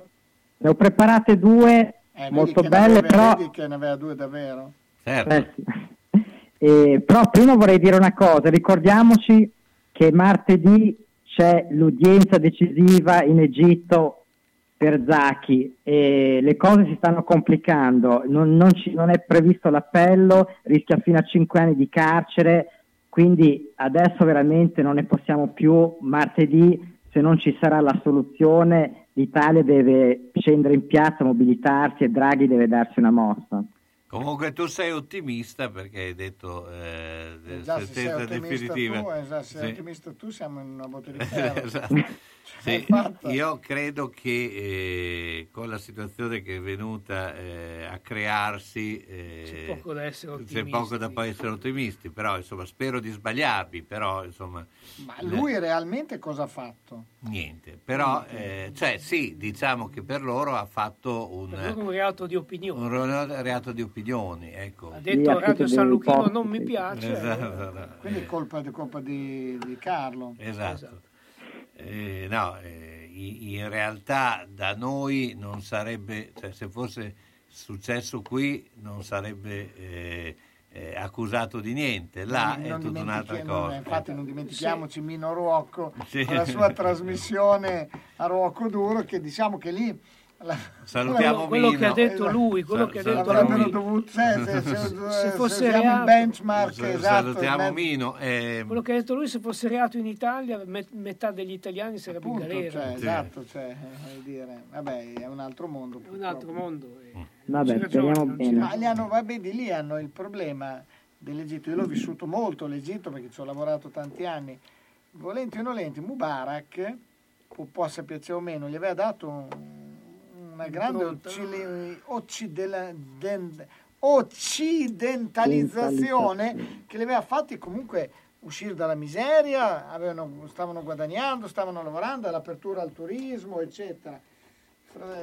ne ho preparate due Eh, molto belle, aveva- però, vedi che ne aveva due davvero. Certo. eh, sì. (laughs) Eh, però prima vorrei dire una cosa, ricordiamoci che martedì c'è l'udienza decisiva in Egitto per Zaki e le cose si stanno complicando, non, non ci- non è previsto l'appello, rischia fino a 5 anni di carcere, Quindi adesso veramente non ne possiamo più. Martedì, se non ci sarà la soluzione, l'Italia deve scendere in piazza, mobilitarsi e Draghi deve darsi una mossa. Comunque tu sei ottimista perché hai detto eh, Eh, già, se sei sentenza ottimista definitiva. tu, eh, già, se sei Sì. ottimista tu siamo in una botte di (laughs) ferro. Esatto. Sì, fatta. io credo che eh, con la situazione che è venuta eh, a crearsi eh, C'è poco da essere c'è poco da poi essere ottimisti, però insomma spero di sbagliarmi, però insomma Ma lui realmente cosa ha fatto? niente. Però eh, cioè sì, diciamo che per loro ha fatto un, un reato di opinione. un reato di opinioni, ecco. Ha detto Radio San Luchino non mi piace. Esatto, Quindi è colpa, colpa di, di Carlo. Esatto. Eh, no, eh, in realtà da noi non sarebbe, cioè se fosse successo qui non sarebbe eh, eh, accusato di niente, là Non è tutta un'altra cosa. infatti non dimentichiamoci Mino Ruocco Sì. la sua trasmissione a Ruocco Duro che diciamo che lì Salutiamo quello Mino. che ha detto lui, quello Sa- che ha detto avrebbero lui. dovuto se, se, se, Se se fosse reato- benchmark Sa- esatto, salutiamo il Mino. eh, Quello che ha detto lui, se fosse reato in Italia, me- metà degli italiani sarebbe in appunto, galera. cioè, esatto cioè, dire, vabbè è un altro mondo È un altro mondo. eh. Vabbè, C'è ragione, bene. Ma li hanno, vabbè, di lì hanno il problema dell'Egitto. Io l'ho vissuto molto l'Egitto perché ci ho lavorato tanti anni. Volenti o nolenti, Mubarak, o possa piacere o meno, gli aveva dato un- una grande occidentalizzazione occidentalizzazione che li aveva fatti comunque uscire dalla miseria, avevano- stavano guadagnando, stavano lavorando all'apertura al turismo, eccetera.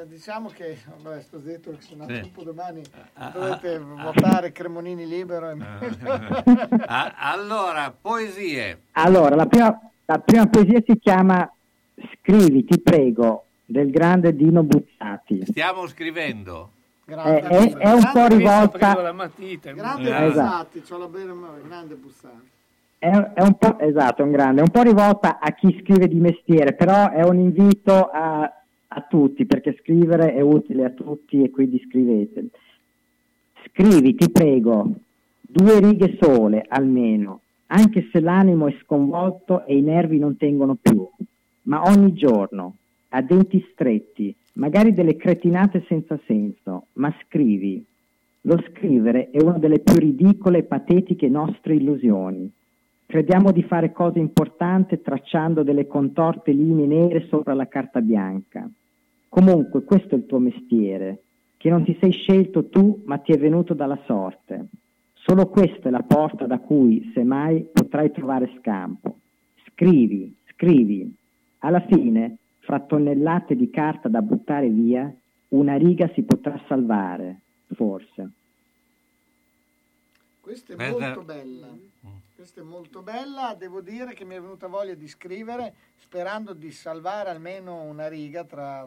Diciamo che, vabbè, sto zitto, che sennò Sì. dopo domani Ah, dovete ah, ah. votare Cremonini libero. E... (laughs) Ah, allora, poesie. Allora, la prima, la prima poesia si chiama Scrivi, ti prego, del grande Dino Buzzati. Stiamo scrivendo. È, è- è un po' rivolta, la matita. Grande Eh, esatto. Bussati, c'ho la bene, grande Bussati. è, è un po', esatto, è un grande, è un po' rivolta a chi scrive di mestiere, però è un invito a, a tutti, perché scrivere è utile a tutti e quindi scrivete. Scrivi, ti prego, due righe sole almeno, anche se l'animo è sconvolto e i nervi non tengono più, ma ogni giorno, a denti stretti, magari delle cretinate senza senso, ma scrivi. Lo scrivere è una delle più ridicole e patetiche nostre illusioni. Crediamo di fare cose importanti tracciando delle contorte linee nere sopra la carta bianca. Comunque questo è il tuo mestiere, che non ti sei scelto tu, ma ti è venuto dalla sorte. Solo questa è la porta da cui, semmai, potrai trovare scampo. Scrivi, scrivi. Alla fine, fra tonnellate di carta da buttare via, una riga si potrà salvare, forse. Questa è molto bella. Questa è molto bella, devo dire che mi è venuta voglia di scrivere sperando di salvare almeno una riga tra...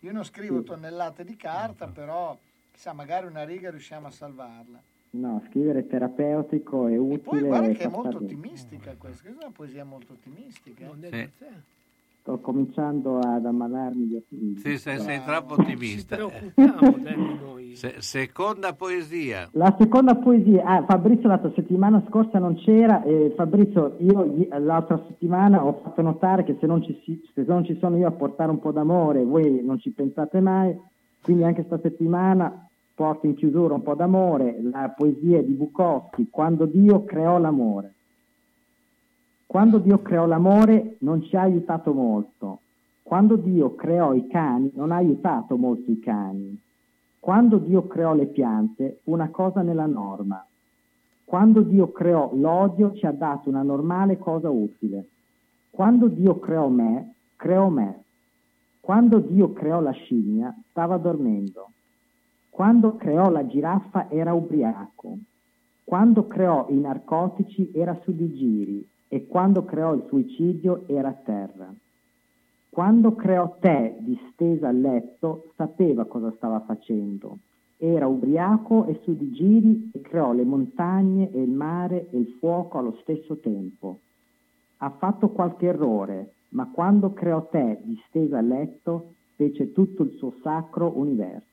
Io non scrivo tonnellate di carta, però chissà, magari una riga riusciamo a salvarla. No, scrivere è terapeutico è utile. Poi guarda e che è molto ottimistica questa, questa è una poesia molto ottimistica. eh. Sto cominciando ad ammalarmi di ottimismo. Sì, sei, sei troppo ottimista. preoccupiamo noi. (laughs) Se- seconda poesia. La seconda poesia, ah, Fabrizio l'altra settimana scorsa non c'era e Fabrizio io l'altra settimana ho fatto notare che se non, ci, si- se non ci sono io a portare un po' d'amore voi non ci pensate mai, quindi anche questa settimana porto in chiusura un po' d'amore, la poesia di Bukowski, Quando Dio creò l'amore. Quando Dio creò l'amore non ci ha aiutato molto. Quando Dio creò i cani non ha aiutato molto i cani. Quando Dio creò le piante una cosa nella norma. Quando Dio creò l'odio ci ha dato una normale cosa utile. Quando Dio creò me, creò me. Quando Dio creò la scimmia, stava dormendo. Quando creò la giraffa era ubriaco. Quando creò i narcotici era su di giri e quando creò il suicidio era a terra. Quando creò te distesa al letto, sapeva cosa stava facendo. Era ubriaco e su di giri e creò le montagne e il mare e il fuoco allo stesso tempo. Ha fatto qualche errore, ma quando creò te distesa al letto, fece tutto il suo sacro universo.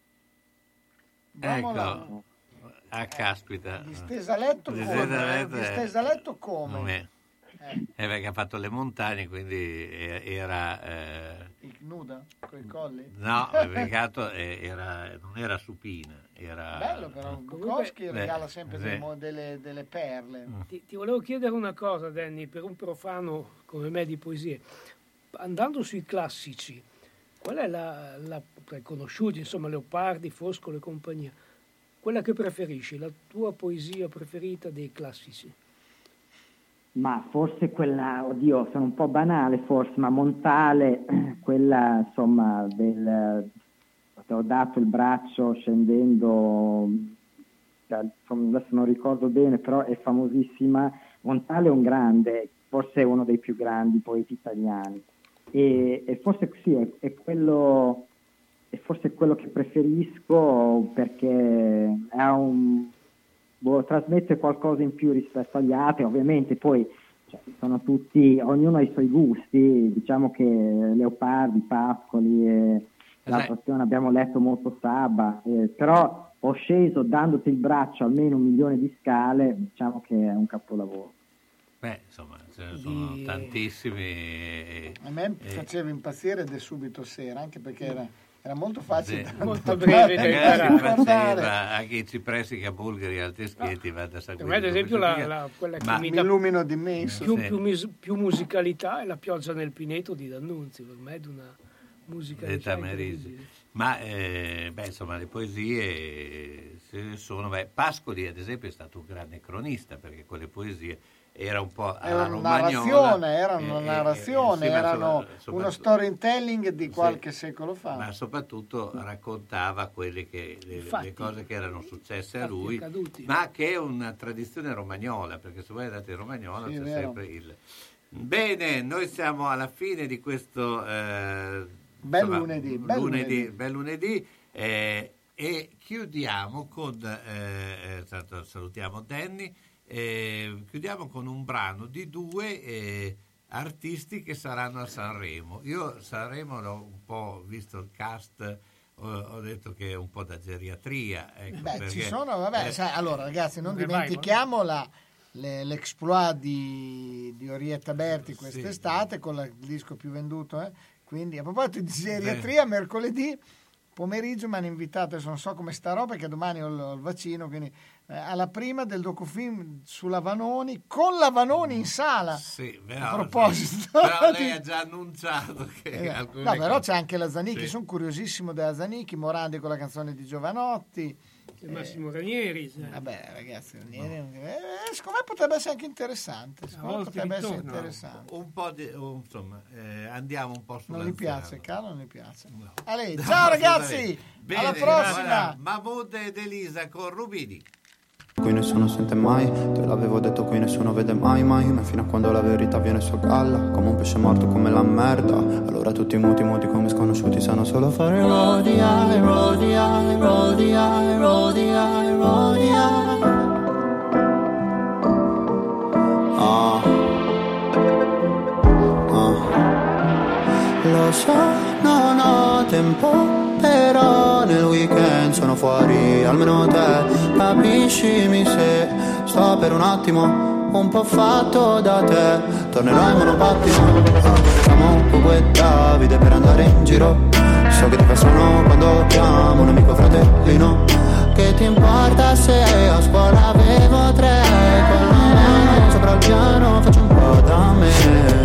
Ecco. Ah, caspita. Distesa a letto Distesa come? a letto. Distesa a letto come? Eh, Eh, perché ha fatto le montagne, quindi eh, era... eh, il nuda, con i colli? no, il peccato eh, era, non era supina, era... Bello però, Bukowski Beh, regala sempre mo- delle, delle perle. Ti, ti volevo chiedere una cosa, Danny, per un profano come me di poesie. Andando sui classici, qual è la, la conosciuti, insomma, Leopardi, Foscolo e compagnia, quella che preferisci, la tua poesia preferita dei classici? Ma forse quella, oddio, sono un po' banale forse, ma Montale, (clears throat) quella insomma del... Ho dato il braccio scendendo, adesso non ricordo bene, però è famosissima. Montale è un grande, forse uno dei più grandi poeti italiani. E, e forse sì, è, è quello, è quello che preferisco perché ha un, boh, trasmette qualcosa in più rispetto agli altri, ovviamente poi cioè, sono tutti, ognuno ha i suoi gusti, diciamo che Leopardi, Pascoli e l'altra sera abbiamo letto molto Saba, eh, però ho sceso dandoti il braccio almeno un milione di scale, diciamo che è un capolavoro. Beh, insomma, ce ne sono tantissimi. e- A me e- faceva impazzire del subito sera, anche perché era, era molto facile Sì. da Molto breve da imparare. anche i cipressi che a Bulgari e altri schietti va da Per seguire. me, ad esempio, la, la- quella che Ma- mi dà illumino di messo. più, Sì. più più musicalità è la pioggia nel pineto di D'Annunzio, per me è di una musicalità. Ma eh, beh, insomma, le poesie ce ne sono. Beh, Pascoli, ad esempio, è stato un grande cronista perché con le poesie era un po' Era una narrazione, era eh, una narrazione, sì, ma erano sopra- sopra- uno storytelling di Sì. qualche secolo fa. ma soprattutto raccontava quelle che, le, Fatti. le cose che erano successe a lui, ma che è una tradizione romagnola, perché se voi andate in Romagnola Sì, c'è sempre il... Bene, noi siamo alla fine di questo eh, Bel lunedì, bel lunedì, lunedì. bel lunedì, eh, e chiudiamo con, eh, eh, salutiamo Danny, eh, chiudiamo con un brano di due eh, artisti che saranno a Sanremo. Io Sanremo l'ho un po' visto il cast, ho, detto che è un po' da geriatria. Ecco, Beh, perché, ci sono, vabbè, eh, sai, allora ragazzi, non dimentichiamo la- le- l'exploit di, di Orietta Berti quest'estate con la- il disco più venduto. eh. Quindi, a proposito di geriatria, mercoledì pomeriggio mi hanno invitato, adesso non so come starò perché domani ho il, ho il vaccino, quindi eh, alla prima del docufilm sulla Vanoni, con la Vanoni in sala. Sì, a però, proposito. però lei ha già annunciato che Eh, no, però cose- c'è anche la Zanicchi, Sì. sono curiosissimo della Zanicchi, Morandi con la canzone di Giovanotti. C'è Massimo Ranieri. sai. Vabbè, ragazzi, Ranieri, eh, secondo me potrebbe essere anche interessante. Secondo me volte potrebbe essere interessante. un po' di, oh, insomma, eh, andiamo un po' sulla Non gli piace, Carlo non gli piace. Ale, (laughs) ciao ragazzi, Bene, alla prossima. allora, Mahmood ed Elisa con Rubini. Qui nessuno sente mai, te l'avevo detto qui nessuno vede mai mai Ma fino a quando la verità viene su galla Come un pesce morto come la merda Allora tutti muti muti come sconosciuti sanno solo fare Rodia, rodia, rodia, rodia, rodia Ah. Ah. Lo so, non ho tempo Però nel weekend sono fuori Almeno te. Capiscimi se Sto per un attimo un po' fatto da te. Tornerò in monopattino Siamo Coco e Davide per andare in giro. So che ti fa strano quando chiamo un amico fratellino. Che ti importa se a scuola avevo tre Con la mano sopra il piano faccio un po' da me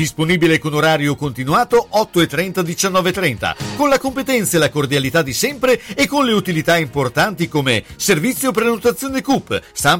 Disponibile con orario continuato 8.30 19.30, con la competenza e la cordialità di sempre e con le utilità importanti come servizio prenotazione CUP, stampa